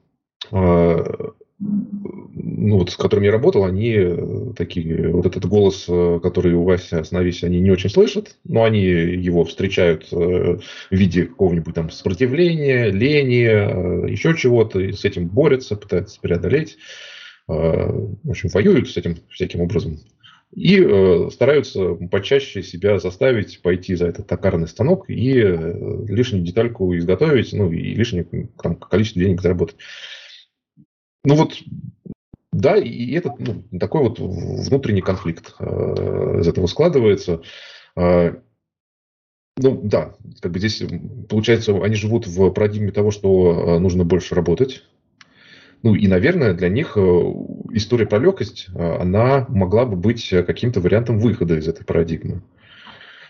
ну, вот, с которыми я работал, они э, такие, вот этот голос, э, который у Васи «Остановись», они не очень слышат, но они его встречают э, в виде какого-нибудь там сопротивления, лени, еще чего-то, и с этим борются, пытаются преодолеть, в общем, воюют с этим всяким образом. И стараются почаще себя заставить пойти за этот токарный станок и лишнюю детальку изготовить, ну и лишнее там, количество денег заработать. Ну вот да, и это ну, такой вот внутренний конфликт э, из этого складывается. Э, ну да, как бы здесь получается, они живут в парадигме того, что э, нужно больше работать. Ну и, наверное, для них э, история про легкость, э, она могла бы быть каким-то вариантом выхода из этой парадигмы.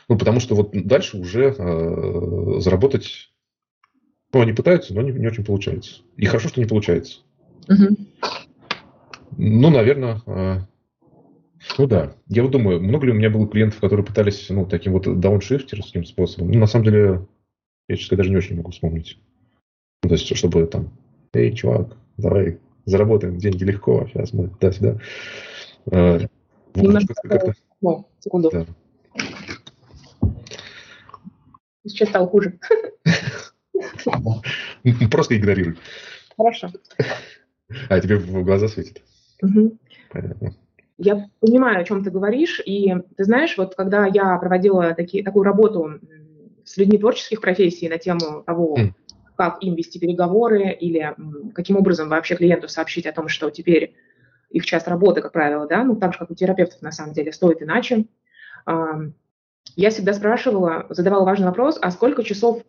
Ну, потому что вот дальше уже э, заработать... Ну, они пытаются, но не, не очень получается. И хорошо, что не получается. Угу. Ну, наверное, э, ну да. Я вот думаю, много ли у меня было клиентов, которые пытались, ну, таким вот дауншифтерским способом. Ну, на самом деле, я, честно даже не очень могу вспомнить. Ну, то есть, чтобы там, эй, чувак, давай заработаем деньги легко, сейчас мы туда-сюда. Немножко как-то... О, секунду. Да. Сейчас стало хуже. Просто игнорируй. Хорошо. А тебе в глаза светит? Угу. Я понимаю, о чем ты говоришь, и ты знаешь, вот когда я проводила таки, такую работу с людьми творческих профессий на тему того, mm. как им вести переговоры или каким образом вообще клиенту сообщить о том, что теперь их часть работы, как правило, да, ну так же, как у терапевтов на самом деле, стоит иначе, я всегда спрашивала, задавала важный вопрос, а сколько часов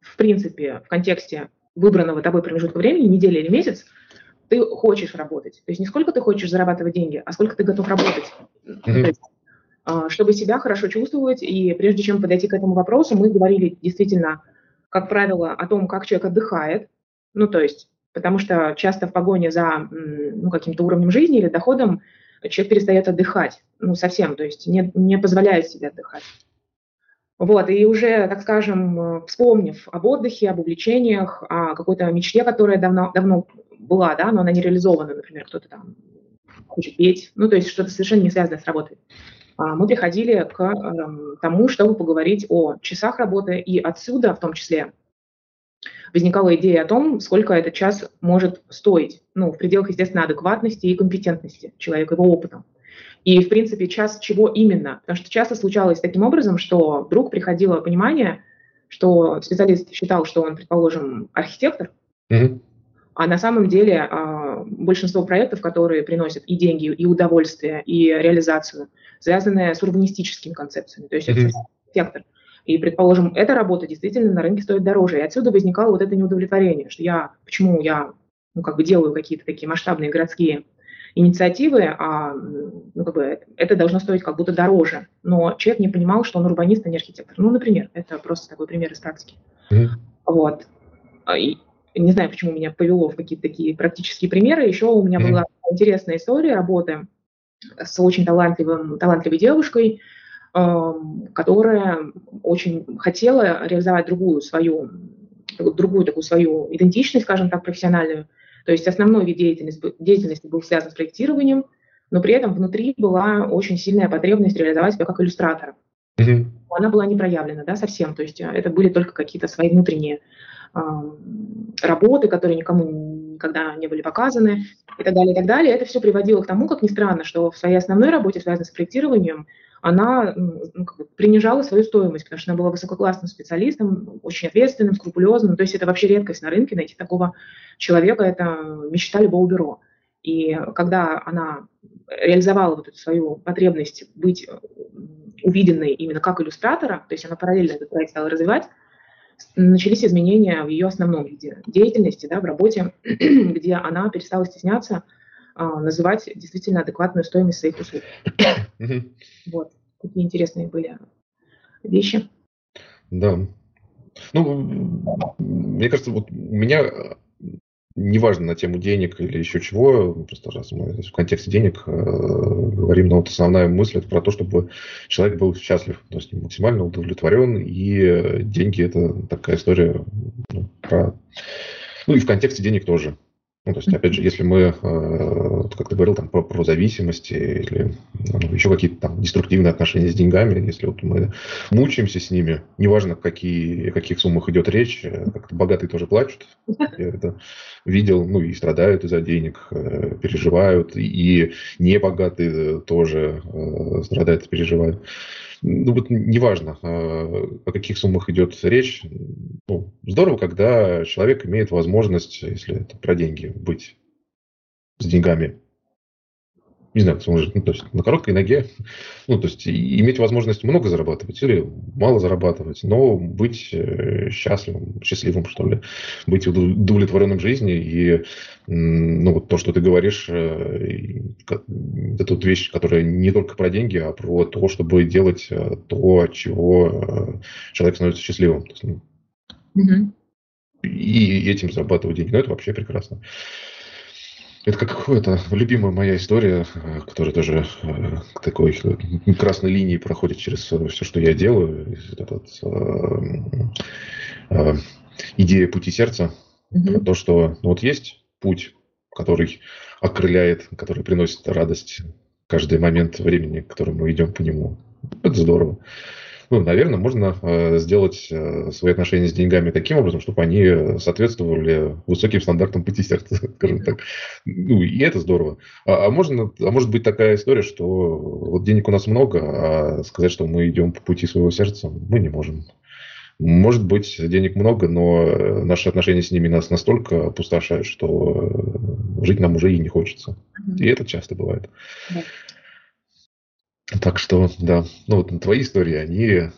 в принципе в контексте выбранного тобой промежутка времени, неделя или месяц, ты хочешь работать. То есть не сколько ты хочешь зарабатывать деньги, а сколько ты готов работать. Mm-hmm. Есть, а, чтобы себя хорошо чувствовать. И прежде чем подойти к этому вопросу, мы говорили действительно, как правило, о том, как человек отдыхает. Ну, то есть, потому что часто в погоне за ну, каким-то уровнем жизни или доходом человек перестает отдыхать. Ну, совсем, то есть не, не позволяет себе отдыхать. Вот, и уже, так скажем, вспомнив об отдыхе, об увлечениях, о какой-то мечте, которая давно, давно была, да, но она не реализована, например, кто-то там хочет петь, ну, то есть что-то совершенно не связанное с работой. А, мы приходили к эм, тому, чтобы поговорить о часах работы, и отсюда, в том числе, возникала идея о том, сколько этот час может стоить, ну, в пределах, естественно, адекватности и компетентности человека, его опытом. И, в принципе, час чего именно? Потому что часто случалось таким образом, что вдруг приходило понимание, что специалист считал, что он, предположим, архитектор, mm-hmm. А на самом деле а, большинство проектов, которые приносят и деньги, и удовольствие, и реализацию, связаны с урбанистическими концепциями. То есть mm-hmm. это сектор. И, предположим, эта работа действительно на рынке стоит дороже. И отсюда возникало вот это неудовлетворение, что я, почему я ну, как бы делаю какие-то такие масштабные городские инициативы, а ну, как бы это должно стоить как будто дороже. Но человек не понимал, что он урбанист, а не архитектор. Ну, например, это просто такой пример из практики. Mm-hmm. Вот. А, и, не знаю, почему меня повело в какие-то такие практические примеры. Еще у меня mm-hmm. была интересная история работы с очень талантливым, талантливой девушкой, э, которая очень хотела реализовать другую свою, другую такую свою идентичность, скажем так, профессиональную. То есть основной вид деятельности, деятельности был связан с проектированием, но при этом внутри была очень сильная потребность реализовать себя как иллюстратора. Mm-hmm. Она была не проявлена да, совсем, то есть э, это были только какие-то свои внутренние работы, которые никому никогда не были показаны и так далее, и так далее. Это все приводило к тому, как ни странно, что в своей основной работе, связанной с проектированием, она ну, как бы принижала свою стоимость, потому что она была высококлассным специалистом, очень ответственным, скрупулезным. То есть это вообще редкость на рынке, найти такого человека, это мечта любого бюро. И когда она реализовала вот эту свою потребность быть увиденной именно как иллюстратора, то есть она параллельно этот проект стала развивать, начались изменения в ее основном виде деятельности, да, в работе, где она перестала стесняться а, называть действительно адекватную стоимость своих услуг. Вот, такие интересные были вещи. Да. Ну, мне кажется, вот у меня неважно на тему денег или еще чего, просто раз мы в контексте денег э, говорим, но вот основная мысль это про то, чтобы человек был счастлив, то есть максимально удовлетворен, и деньги это такая история ну, про... Ну и в контексте денег тоже. Ну, то есть, опять же, если мы, э, как ты говорил, там, про, про зависимости или ну, еще какие-то там деструктивные отношения с деньгами, если вот мы мучаемся с ними, неважно, какие, о каких суммах идет речь, э, как-то богатые тоже плачут, я это видел, ну, и страдают из-за денег, э, переживают, и небогатые тоже страдают и переживают ну вот неважно, а, о каких суммах идет речь. Ну, здорово, когда человек имеет возможность, если это про деньги, быть с деньгами не знаю, ну, то есть на короткой ноге, ну, то есть иметь возможность много зарабатывать или мало зарабатывать, но быть э, счастливым, счастливым, что ли, быть удовлетворенным в жизни и, ну, вот то, что ты говоришь, э, это вот вещь, которая не только про деньги, а про то, чтобы делать э, то, от чего человек становится счастливым. То есть, ну, угу. И этим зарабатывать деньги. Ну, это вообще прекрасно. Это как какая-то любимая моя история, э, которая тоже э, такой э, красной линией проходит через все, что я делаю. Это вот, идея пути сердца. Mm-hmm. То, что ну, вот есть путь, который окрыляет, который приносит радость каждый момент времени, который мы идем по нему. Это здорово ну, наверное, можно э, сделать э, свои отношения с деньгами таким образом, чтобы они соответствовали высоким стандартам пути сердца, скажем так. Ну, и это здорово. А, а, можно, а может быть такая история, что вот денег у нас много, а сказать, что мы идем по пути своего сердца, мы не можем. Может быть, денег много, но наши отношения с ними нас настолько опустошают, что жить нам уже и не хочется. И это часто бывает. Да. Так что, да, ну вот твои истории, они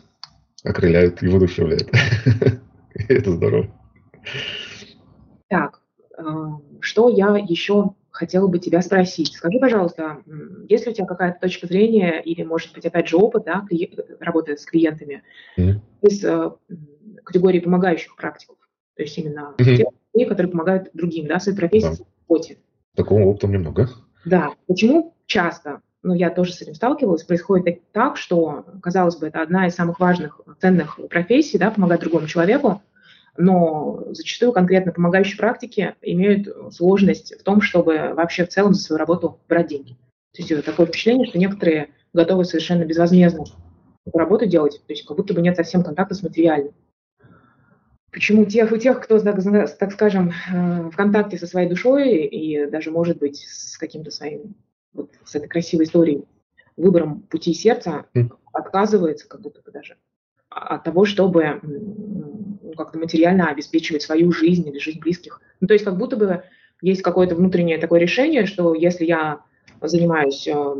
окрыляют и воодушевляют. Это здорово. Так, э, что я еще хотела бы тебя спросить. Скажи, пожалуйста, есть ли у тебя какая-то точка зрения или, может быть, опять же, опыт, да, работы с клиентами mm-hmm. из э, категории помогающих практиков? То есть именно mm-hmm. тех людей, которые помогают другим, да, своей профессии, да. работе. Такого опыта немного. Да. Почему часто ну, я тоже с этим сталкивалась, происходит так, что, казалось бы, это одна из самых важных, ценных профессий, да, помогать другому человеку, но зачастую конкретно помогающие практики имеют сложность в том, чтобы вообще в целом за свою работу брать деньги. То есть такое впечатление, что некоторые готовы совершенно безвозмездно эту работу делать, то есть как будто бы нет совсем контакта с материальным. Почему тех, у тех, кто, так, скажем, э, в контакте со своей душой и даже, может быть, с каким-то своим вот с этой красивой историей, выбором пути сердца отказывается как будто бы даже от того, чтобы ну, как-то материально обеспечивать свою жизнь или жизнь близких. Ну, то есть как будто бы есть какое-то внутреннее такое решение, что если я занимаюсь э,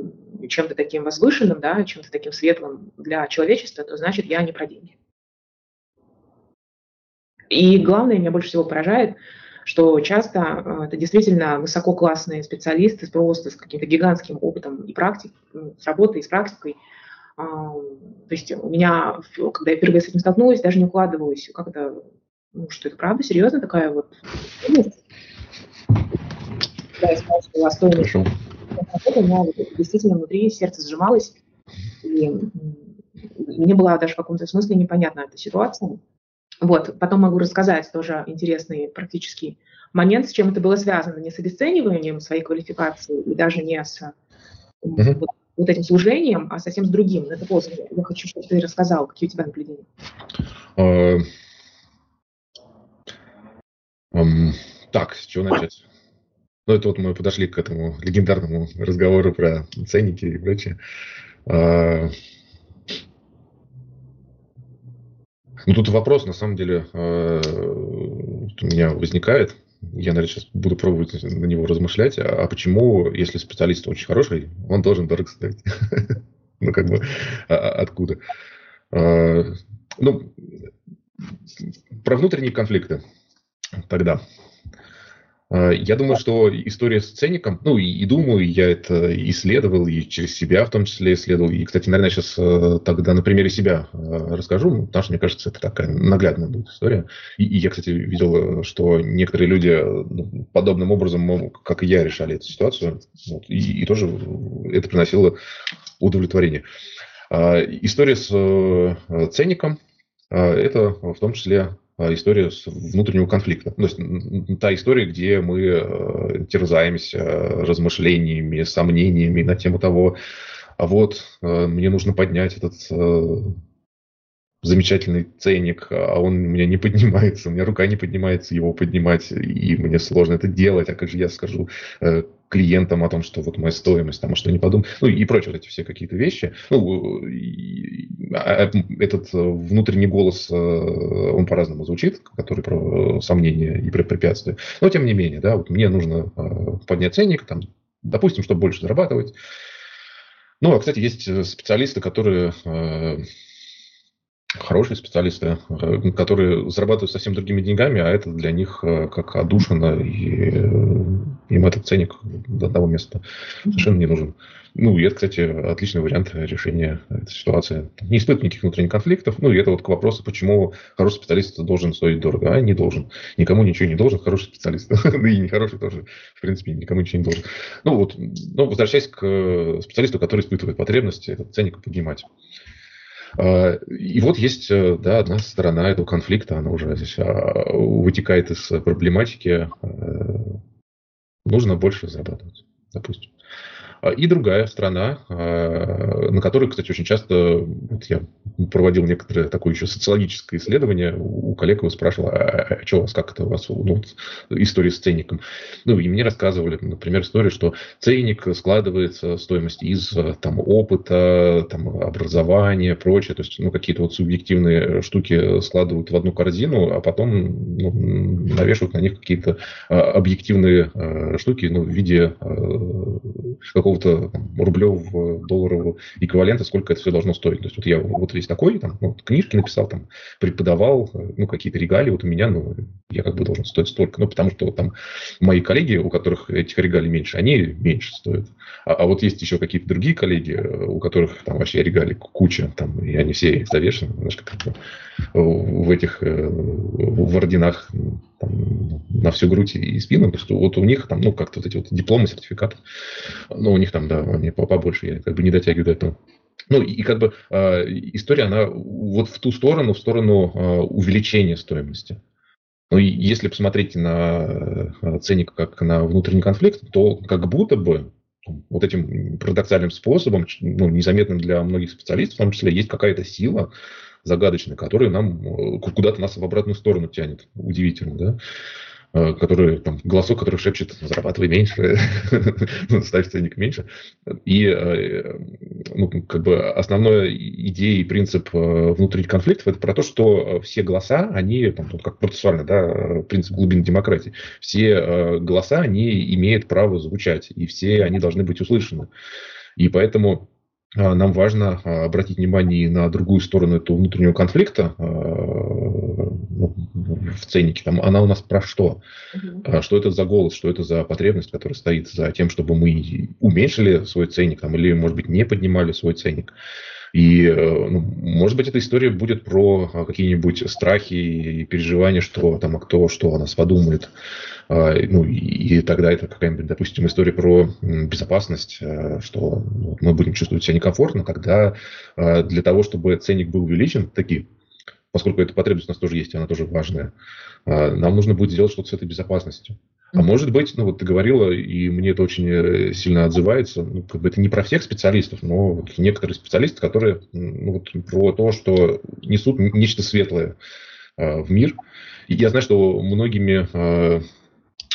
чем-то таким возвышенным, да, чем-то таким светлым для человечества, то значит я не про деньги. И главное, меня больше всего поражает, что часто э, это действительно высококлассные специалисты просто с каким-то гигантским опытом и практикой, ну, с работой и с практикой. То есть у меня, когда я впервые с этим столкнулась, даже не укладывалось, как это, ну, что это правда, серьезно такая вот да, я сказала, что стоимость у меня действительно внутри сердце сжималось, и мне была даже в каком-то смысле непонятна эта ситуация. Вот, потом могу рассказать тоже интересный практический момент, с чем это было связано, не с обесцениванием своей квалификации и даже не с mm-hmm. вот, вот этим служением, а совсем с другим. Это после. Я хочу, чтобы ты рассказал, какие у тебя наблюдения. Uh, um, так, с чего начать? Ну, это вот мы подошли к этому легендарному разговору про ценники и прочее. Uh, Ну, тут вопрос, на самом деле, э, у меня возникает. Я, наверное, сейчас буду пробовать на него размышлять. А, а почему, если специалист очень хороший, он должен дорого стоить? Ну, как бы, а, а откуда? Ну, про внутренние конфликты тогда. А, я думаю, что история с ценником, ну и, и думаю, я это исследовал, и через себя в том числе исследовал. И, кстати, наверное, сейчас э, тогда на примере себя э, расскажу, ну, потому что, мне кажется, это такая наглядная будет история. И, и я, кстати, видел, что некоторые люди ну, подобным образом, как и я, решали эту ситуацию. Вот, и, и тоже это приносило удовлетворение. А, история с э, ценником – это в том числе а, история внутреннего конфликта. То есть та история, где мы э, терзаемся размышлениями, сомнениями на тему того, а вот э, мне нужно поднять этот э, замечательный ценник, а он у меня не поднимается, у меня рука не поднимается его поднимать, и мне сложно это делать, а как же я скажу клиентам о том, что вот моя стоимость, там, а что не подумают, ну и прочие вот эти все какие-то вещи. Ну, а, этот внутренний голос, он по-разному звучит, который про сомнения и про препятствия. Но тем не менее, да, вот мне нужно поднять ценник, там, допустим, чтобы больше зарабатывать. Ну, а, кстати, есть специалисты, которые хорошие специалисты, э, которые зарабатывают совсем другими деньгами, а это для них э, как одушина, и э, им этот ценник до одного места совершенно не нужен. Ну, и это, кстати, отличный вариант решения этой ситуации. Не испытывать никаких внутренних конфликтов. Ну, и это вот к вопросу, почему хороший специалист должен стоить дорого. А не должен. Никому ничего не должен хороший специалист. Ну, и нехороший тоже, в принципе, никому ничего не должен. Ну, вот, ну, возвращаясь к специалисту, который испытывает потребности, этот ценник поднимать. А, и вот есть э, да, одна сторона этого конфликта, она уже здесь а, вытекает из проблематики. Э, нужно больше зарабатывать, допустим. А, и другая страна, на которой, кстати, очень часто, вот я проводил некоторое такое еще социологическое исследование, у коллег его спрашивал, а, а что у вас, как это у вас, ну, история с ценником. Ну, и мне рассказывали, например, историю, что ценник складывается стоимость из там, опыта, там, образования, прочее, то есть, ну, какие-то вот субъективные штуки складывают в одну корзину, а потом ну, навешивают на них какие-то объективные штуки, ну, в виде какого какого-то рублевого, долларового эквивалента, сколько это все должно стоить. То есть вот я вот есть такой, там, ну, книжки написал, там, преподавал, ну, какие-то регалии вот у меня, ну, я как бы должен стоить столько. Ну, потому что вот там мои коллеги, у которых этих регалий меньше, они меньше стоят. А, а вот есть еще какие-то другие коллеги, у которых там вообще регалий куча, там, и они все завешены, знаешь, как в этих, э, в орденах там, на всю грудь и спину. То есть вот у них там, ну, как-то вот эти вот дипломы, сертификаты, ну, у них там, да, они побольше, я как бы не дотягиваю до этого. Ну, и как бы э, история, она вот в ту сторону, в сторону э, увеличения стоимости. Но если посмотреть на э, ценник как на внутренний конфликт, то как будто бы вот этим парадоксальным способом, ну, незаметным для многих специалистов, в том числе, есть какая-то сила загадочная, которая нам э, куда-то нас в обратную сторону тянет. Удивительно, да? Э, который, там, голосок, который шепчет, зарабатывай меньше, ставь ценник меньше. И э, ну, как бы основная идея и принцип э, внутренних конфликтов это про то, что все голоса, они, там, как процессуально, да, принцип глубины демократии, все голоса, они имеют право звучать, и все они должны быть услышаны. И поэтому нам важно а, обратить внимание на другую сторону этого внутреннего конфликта а, ну, в ценнике. Там, она у нас про что? Угу. Что это за голос, что это за потребность, которая стоит за тем, чтобы мы уменьшили свой ценник там, или, может быть, не поднимали свой ценник. И, э, ну, может быть, эта история будет про какие-нибудь страхи и переживания, что там, а кто что о нас подумает. А, ну, и тогда это какая-нибудь, допустим, история про безопасность, э, что ну, мы будем чувствовать себя некомфортно, когда э, для того, чтобы ценник был увеличен, таки, поскольку эта потребность у нас тоже есть, она тоже важная, нам нужно будет сделать что-то с этой безопасностью. А может быть, ну вот ты говорила, и мне это очень э, сильно отзывается, ну, как бы это не про всех специалистов, но вот некоторые специалисты, которые ну, вот про то, что несут нечто светлое э, в мир. И я знаю, что многими э,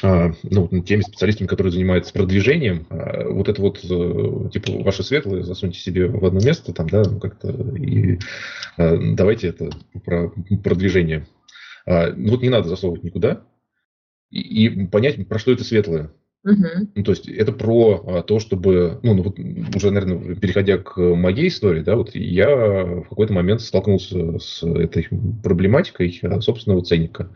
э, ну, теми специалистами, которые занимаются продвижением, э, вот это вот, э, типа, ваше светлое засуньте себе в одно место, там, да, ну, как-то, и давайте это про продвижение. Ну, вот не надо засовывать никуда, и, и понять, про что это светлое. Угу. Ну, то есть это про а, то, чтобы, ну, ну вот уже, наверное, переходя к моей истории, да, вот я в какой-то момент столкнулся с этой проблематикой а, собственного ценника.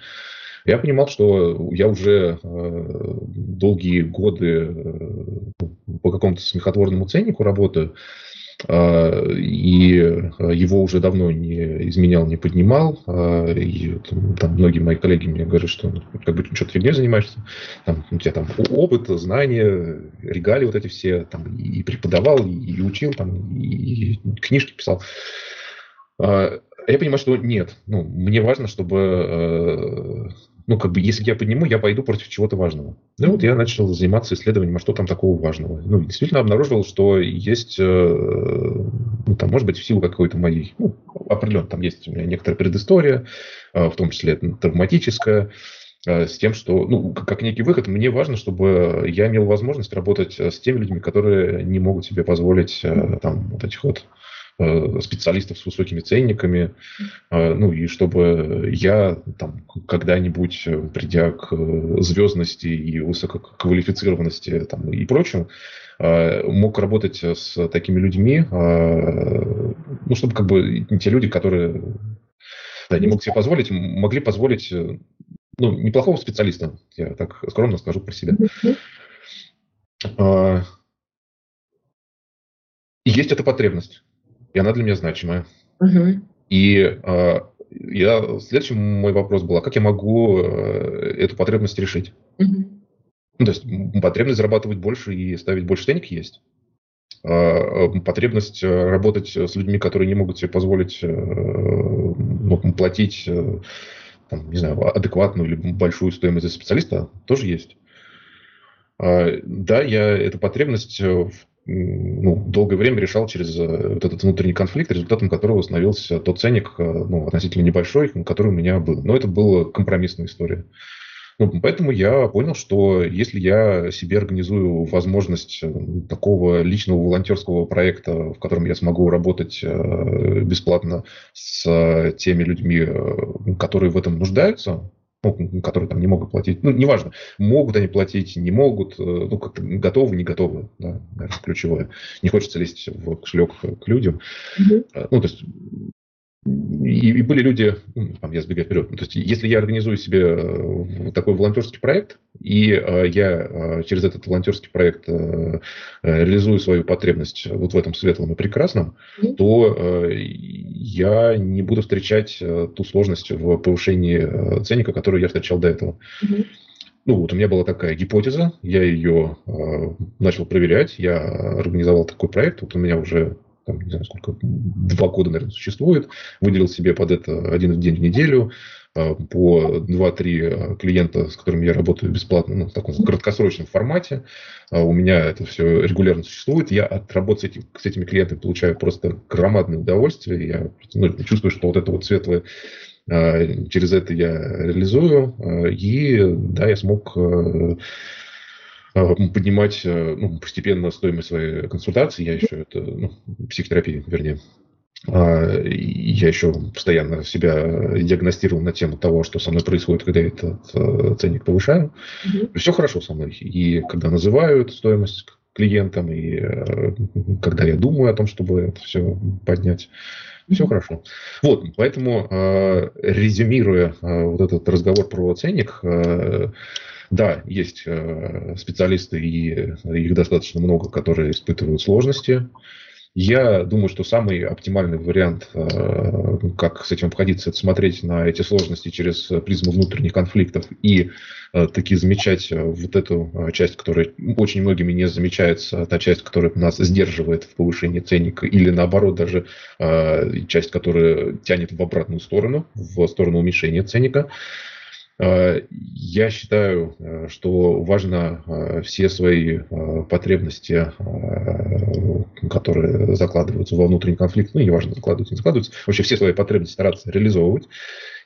Я понимал, что я уже э, долгие годы э, по какому-то смехотворному ценнику работаю, и а, его уже давно не изменял, не поднимал. А, и там многие мои коллеги мне говорят, что как бы что-то фигней занимаешься. Там, у тебя там опыт, знания, регалии вот эти все, там, и преподавал, и, учил, там, и книжки писал. Я понимаю, что нет. Ну, мне важно, чтобы ну, как бы, если я подниму, я пойду против чего-то важного. Ну, вот я начал заниматься исследованием, а что там такого важного. Ну, действительно обнаружил, что есть, э, ну, там, может быть, в силу какой-то моей, ну, определенно, там есть у меня некоторая предыстория, э, в том числе травматическая, э, с тем, что, ну, как некий выход, мне важно, чтобы я имел возможность работать с теми людьми, которые не могут себе позволить там вот этих вот специалистов с высокими ценниками, э, ну и чтобы я там когда-нибудь, придя к звездности и высококвалифицированности там, и прочему, мог работать с такими людьми, ну, чтобы как бы те люди, которые да, не мог себе позволить, могли позволить ну, неплохого специалиста, я так скромно скажу про себя. Есть эта потребность, и она для меня значимая. И а, я, следующий мой вопрос был, а как я могу э, эту потребность решить? Ну, то есть потребность зарабатывать больше и ставить больше денег есть. А, потребность э, работать с людьми, которые не могут себе позволить э, ну, платить там, не знаю, адекватную или большую стоимость за специалиста тоже есть. А, да, я эту потребность э, ну, долгое время решал через э, вот этот внутренний конфликт, результатом которого становился тот ценник, э, ну, относительно небольшой, который у меня был. Но это была компромиссная история. Ну, поэтому я понял, что если я себе организую возможность э, такого личного волонтерского проекта, в котором я смогу работать бесплатно с теми людьми, которые в этом нуждаются, ну, которые там не могут платить, ну, неважно, могут они платить, не могут, ну, как-то готовы, не готовы, да, наверное, ключевое. Не хочется лезть в кошелек к людям. Mm-hmm. Ну, то есть и, и были люди, ну, там, я сбегаю вперед, ну, то есть если я организую себе э, такой волонтерский проект, и э, я э, через этот волонтерский проект э, э, реализую свою потребность вот в этом светлом и прекрасном, mm-hmm. то э, я не буду встречать э, ту сложность в повышении э, ценника, которую я встречал до этого. Mm-hmm. Ну вот у меня была такая гипотеза, я ее э, начал проверять, я организовал такой проект, вот у меня уже там, не знаю, сколько, два года, наверное, существует, выделил себе под это один день в неделю, а, по 2-3 клиента, с которыми я работаю бесплатно, ну, в таком краткосрочном формате. А, у меня это все регулярно существует. Я от работы с, этим, с этими клиентами получаю просто громадное удовольствие. Я ну, чувствую, что вот это вот светлое через это я реализую. И да, я смог Э, поднимать э, ну, постепенно стоимость своей консультации. Я еще это, ну, психотерапии, вернее. А, я еще постоянно себя диагностировал на тему того, что со мной происходит, когда я этот э, ценник повышаю. Mm-hmm. Все хорошо со мной. И когда называют стоимость клиентам, и когда я думаю о том, чтобы это все поднять, все хорошо. Вот, поэтому, резюмируя вот этот разговор про ценник, да, есть э, специалисты, и их достаточно много, которые испытывают сложности. Я думаю, что самый оптимальный вариант, э, как с этим обходиться, это смотреть на эти сложности через призму внутренних конфликтов и э, таки замечать вот эту часть, которая очень многими не замечается, та часть, которая нас сдерживает в повышении ценника, или наоборот даже часть, которая тянет в обратную сторону, в сторону уменьшения ценника. Э, я считаю, э, что важно э, все свои потребности, которые закладываются во внутренний конфликт, ну, неважно, закладываются, не закладываются, вообще все свои потребности стараться реализовывать.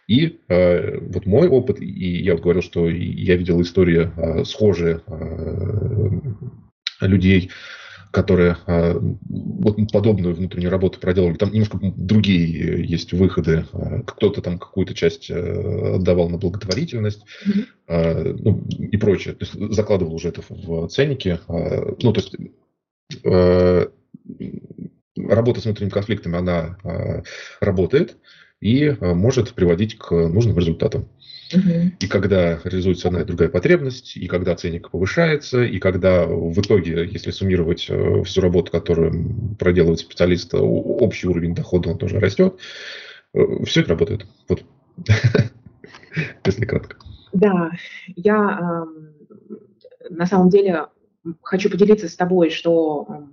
И вот мой опыт, и я вот говорил, что я видел истории схожие людей, которые а, вот подобную внутреннюю работу проделали. Там немножко другие есть выходы. А, кто-то там какую-то часть э, отдавал на благотворительность mm-hmm. ну, и прочее. То есть закладывал уже это в ценники. Ну, то есть э, работа с внутренними конфликтами, она работает и может приводить к нужным результатам. И когда реализуется одна и другая потребность, и когда ценник повышается, и когда в итоге, если суммировать э, всю работу, которую проделывает специалист, общий уровень дохода он тоже растет, э, все это работает. Вот. Если кратко. Да, я на самом деле хочу поделиться с тобой, что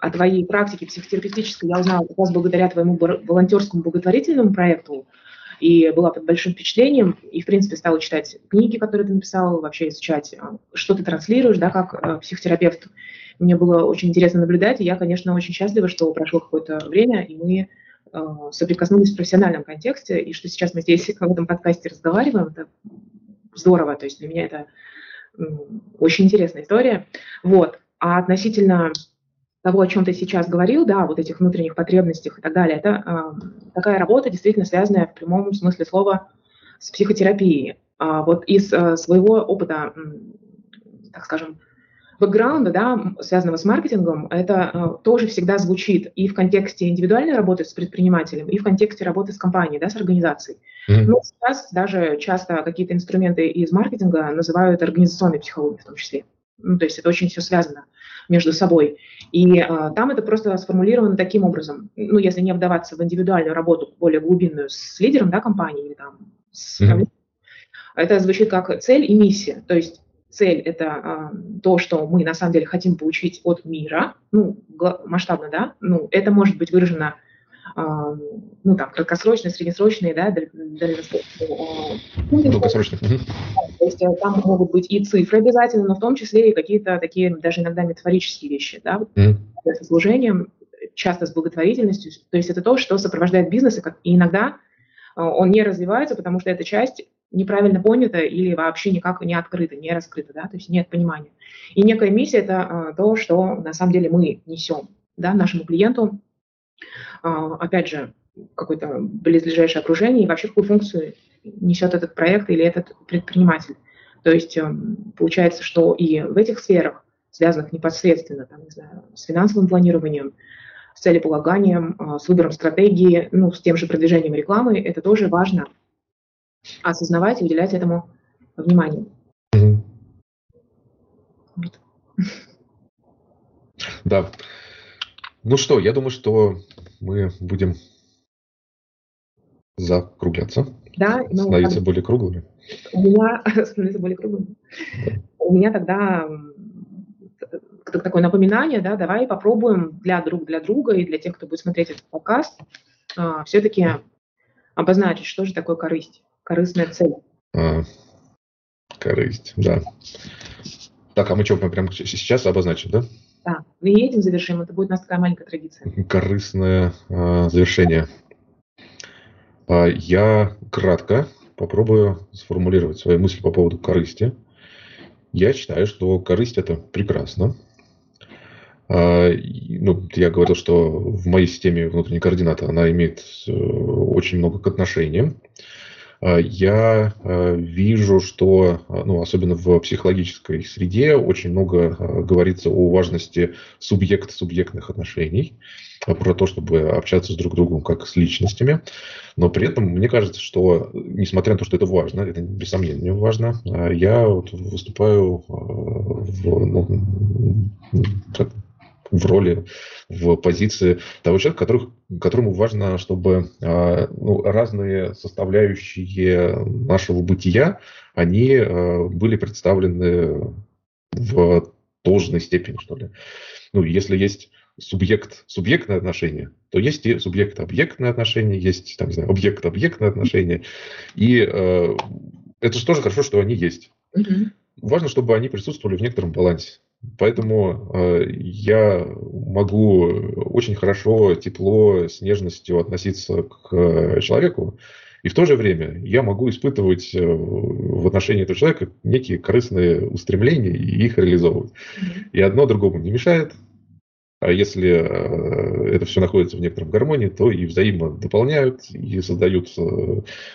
о твоей практике психотерапевтической я узнала как раз благодаря твоему волонтерскому благотворительному проекту, и была под большим впечатлением, и, в принципе, стала читать книги, которые ты написал, вообще изучать, э, что ты транслируешь, да, как э, психотерапевт. Мне было очень интересно наблюдать, и я, конечно, очень счастлива, что прошло какое-то время, и мы э, соприкоснулись в профессиональном контексте, и что сейчас мы здесь в этом подкасте разговариваем, это здорово, то есть для меня это очень интересная история. Вот. А относительно того, о чем ты сейчас говорил, да, вот этих внутренних потребностях и так далее, это э, такая работа, действительно связанная в прямом смысле слова с психотерапией. А вот из э, своего опыта, так скажем, бэкграунда, да, связанного с маркетингом, это э, тоже всегда звучит и в контексте индивидуальной работы с предпринимателем, и в контексте работы с компанией, да, с организацией. Mm-hmm. Но сейчас даже часто какие-то инструменты из маркетинга называют организационной психологией в том числе. Ну, то есть это очень все связано между собой. И э, там это просто сформулировано таким образом. Ну, если не вдаваться в индивидуальную работу более глубинную с лидером да, компании или там с mm-hmm. это звучит как цель и миссия. То есть цель – это э, то, что мы на самом деле хотим получить от мира, ну, масштабно, да, ну, это может быть выражено ну, там, краткосрочные, среднесрочные, да, дальносрочные. Долгосрочные. То есть э, там могут быть и цифры обязательно, но в том числе и какие-то такие даже иногда метафорические вещи, да, mm-hmm. с служением, часто с благотворительностью. То есть это то, что сопровождает бизнес, и иногда э, он не развивается, потому что эта часть неправильно понято или вообще никак не открыто, не раскрыто, да, то есть нет понимания. И некая миссия – это а, то, что на самом деле мы несем да, нашему клиенту, а, опять же, какое-то близлежащее окружение и вообще какую функцию несет этот проект или этот предприниматель. То есть эм, получается, что и в этих сферах, связанных непосредственно там, не знаю, с финансовым планированием, с целеполаганием, а, с выбором стратегии, ну, с тем же продвижением рекламы, это тоже важно – осознавать и уделять этому внимание. Да. Ну что, я думаю, что мы будем закругляться. Да, ну, становиться более круглыми. У меня становиться более круглыми. Да. У меня тогда такое напоминание, да, давай попробуем для друг для друга и для тех, кто будет смотреть этот подкаст, а, все-таки обозначить, что же такое корысть корыстная цель. А, корысть, да. Так, а мы что, мы прямо сейчас обозначим, да? Да, и этим завершим. Это будет у нас такая маленькая традиция. Корыстное а, завершение. А, я кратко попробую сформулировать свои мысли по поводу корысти. Я считаю, что корысть это прекрасно. А, ну, я говорил, что в моей системе внутренней координаты она имеет э, очень много к отношениям. А, я а, вижу, что, а, ну, особенно в психологической среде, очень много говорится о важности субъект-субъектных отношений, про то, чтобы общаться с друг другом как с личностями. Но при этом мне кажется, что, несмотря на то, что это важно, это без сомнения важно, я вот выступаю в, ну, в роли, в позиции того человека, которых, которому важно, чтобы а, ну, разные составляющие нашего бытия, они а, были представлены в должной степени, что ли. Ну, если есть субъект субъектное отношение, то есть и субъект объектное отношение, есть там, не знаю, объект объектное отношение. И э, это же тоже хорошо, что они есть. Угу. Важно, чтобы они присутствовали в некотором балансе. Поэтому э, я могу очень хорошо, тепло, с нежностью относиться к человеку, и в то же время я могу испытывать э, в отношении этого человека некие корыстные устремления и их реализовывать. И одно другому не мешает. А если э, это все находится в некотором гармонии, то и взаимно дополняют, и создают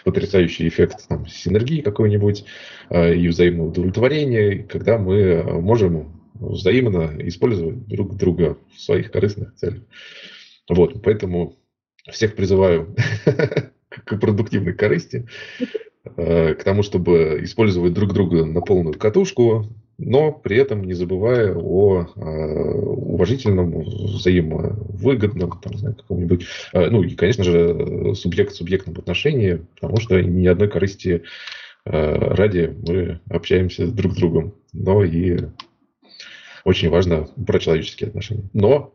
потрясающий эффект там, синергии какой-нибудь, и взаимного удовлетворения, когда мы можем взаимно использовать друг друга в своих корыстных целях. Вот, поэтому всех призываю к продуктивной корысти, э, к тому, чтобы использовать друг друга на полную катушку, но при этом не забывая о э, уважительном, взаимовыгодном, там, знаю, каком-нибудь, э, ну и, конечно же, субъект-субъектном отношении, потому что ни одной корысти ради мы общаемся друг с другом, но и очень важно про человеческие отношения. Но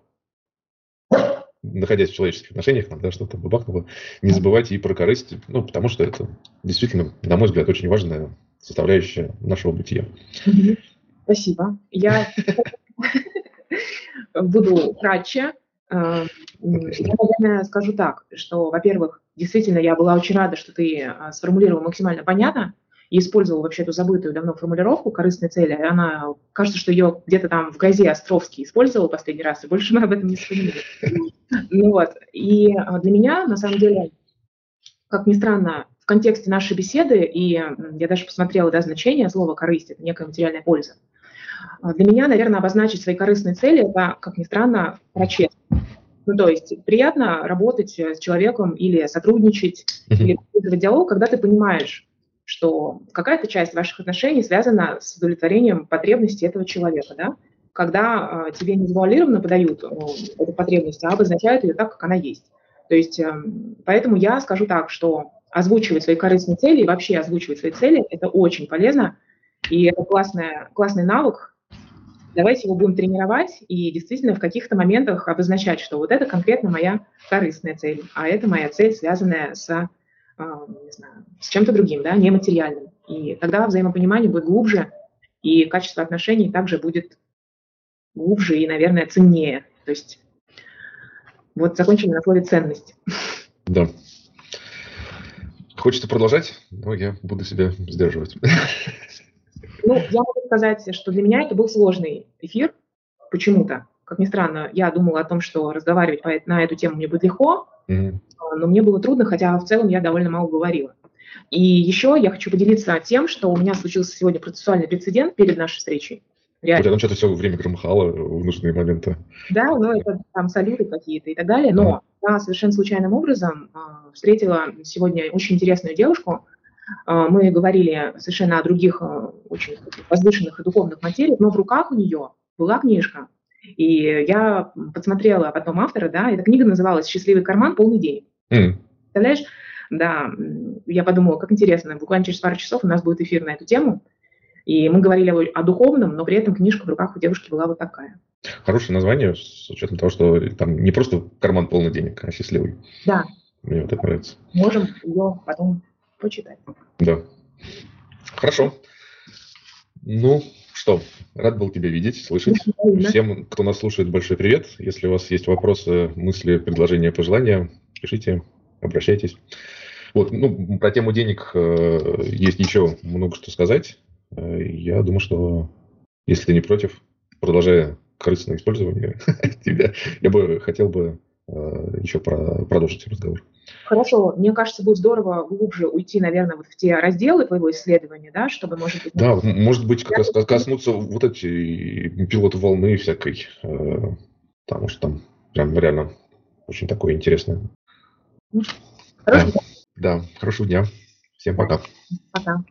находясь в человеческих отношениях, нам да, что-то бабахнуло, не забывайте и про корысть, ну, потому что это действительно, на мой взгляд, очень важная составляющая нашего бытия. Спасибо. Я буду кратче. Э, я, наверное, скажу так, что, во-первых, действительно, я была очень рада, что ты э, сформулировал максимально понятно, и использовал вообще эту забытую давно формулировку корыстной цели. Она, кажется, что ее где-то там в газе Островский использовал последний раз, и больше мы об этом не вспоминали. Ну вот. И а, для меня, на самом деле, как ни странно, в контексте нашей беседы, и я даже посмотрела да, значение слова «корысть» — это некая материальная польза. А, для меня, наверное, обозначить свои корыстные цели – это, как ни странно, про честность. Ну, то есть приятно работать с человеком или сотрудничать, mm-hmm. или диалог, когда ты понимаешь, что какая-то часть ваших отношений связана с удовлетворением потребностей этого человека, да? когда э, тебе не завуалированно подают э, эту потребность, а обозначают ее так, как она есть. То есть, э, поэтому я скажу так, что озвучивать свои корыстные цели и вообще озвучивать свои цели – это очень полезно, и это классная, классный навык. Давайте его будем тренировать и действительно в каких-то моментах обозначать, что вот это конкретно моя корыстная цель, а это моя цель, связанная с не знаю, с чем-то другим, да, нематериальным. И тогда взаимопонимание будет глубже, и качество отношений также будет глубже и, наверное, ценнее. То есть вот закончили на слове «ценность». Да. Хочется продолжать, но я буду себя сдерживать. Ну, я могу сказать, что для меня это был сложный эфир почему-то. Как ни странно, я думала о том, что разговаривать на эту тему мне будет легко, mm-hmm. но мне было трудно, хотя в целом я довольно мало говорила. И еще я хочу поделиться тем, что у меня случился сегодня процессуальный прецедент перед нашей встречей. Реально. Тебя там что-то все время громыхало в нужные моменты. Да, ну это там салюты какие-то и так далее, но mm-hmm. я совершенно случайным образом э, встретила сегодня очень интересную девушку, мы говорили совершенно о других очень возвышенных и духовных материях, но в руках у нее была книжка и я подсмотрела потом автора, да, эта книга называлась «Счастливый карман. Полный денег». Mm. Представляешь? Да, я подумала, как интересно, буквально через пару часов у нас будет эфир на эту тему. И мы говорили о, о духовном, но при этом книжка в руках у девушки была вот такая. Хорошее название, с учетом того, что там не просто карман полный денег, а счастливый. Да. Мне вот это нравится. Можем ее потом почитать. Да. Хорошо. Ну, что, рад был тебя видеть, слышать. Всем, кто нас слушает, большой привет. Если у вас есть вопросы, мысли, предложения, пожелания, пишите, обращайтесь. Вот, ну, про тему денег э, есть еще много что сказать. Э, я думаю, что если ты не против, продолжая корыстное использование тебя, я бы хотел бы еще про, продолжить разговор. Хорошо, мне кажется, будет здорово глубже уйти, наверное, вот в те разделы твоего исследования, да, чтобы, может быть... Да, может быть, как раз коснуться вот эти пилоты волны всякой, э, потому что там прям реально очень такое интересное. Хорошего да, да, хорошего дня. Всем пока. Пока.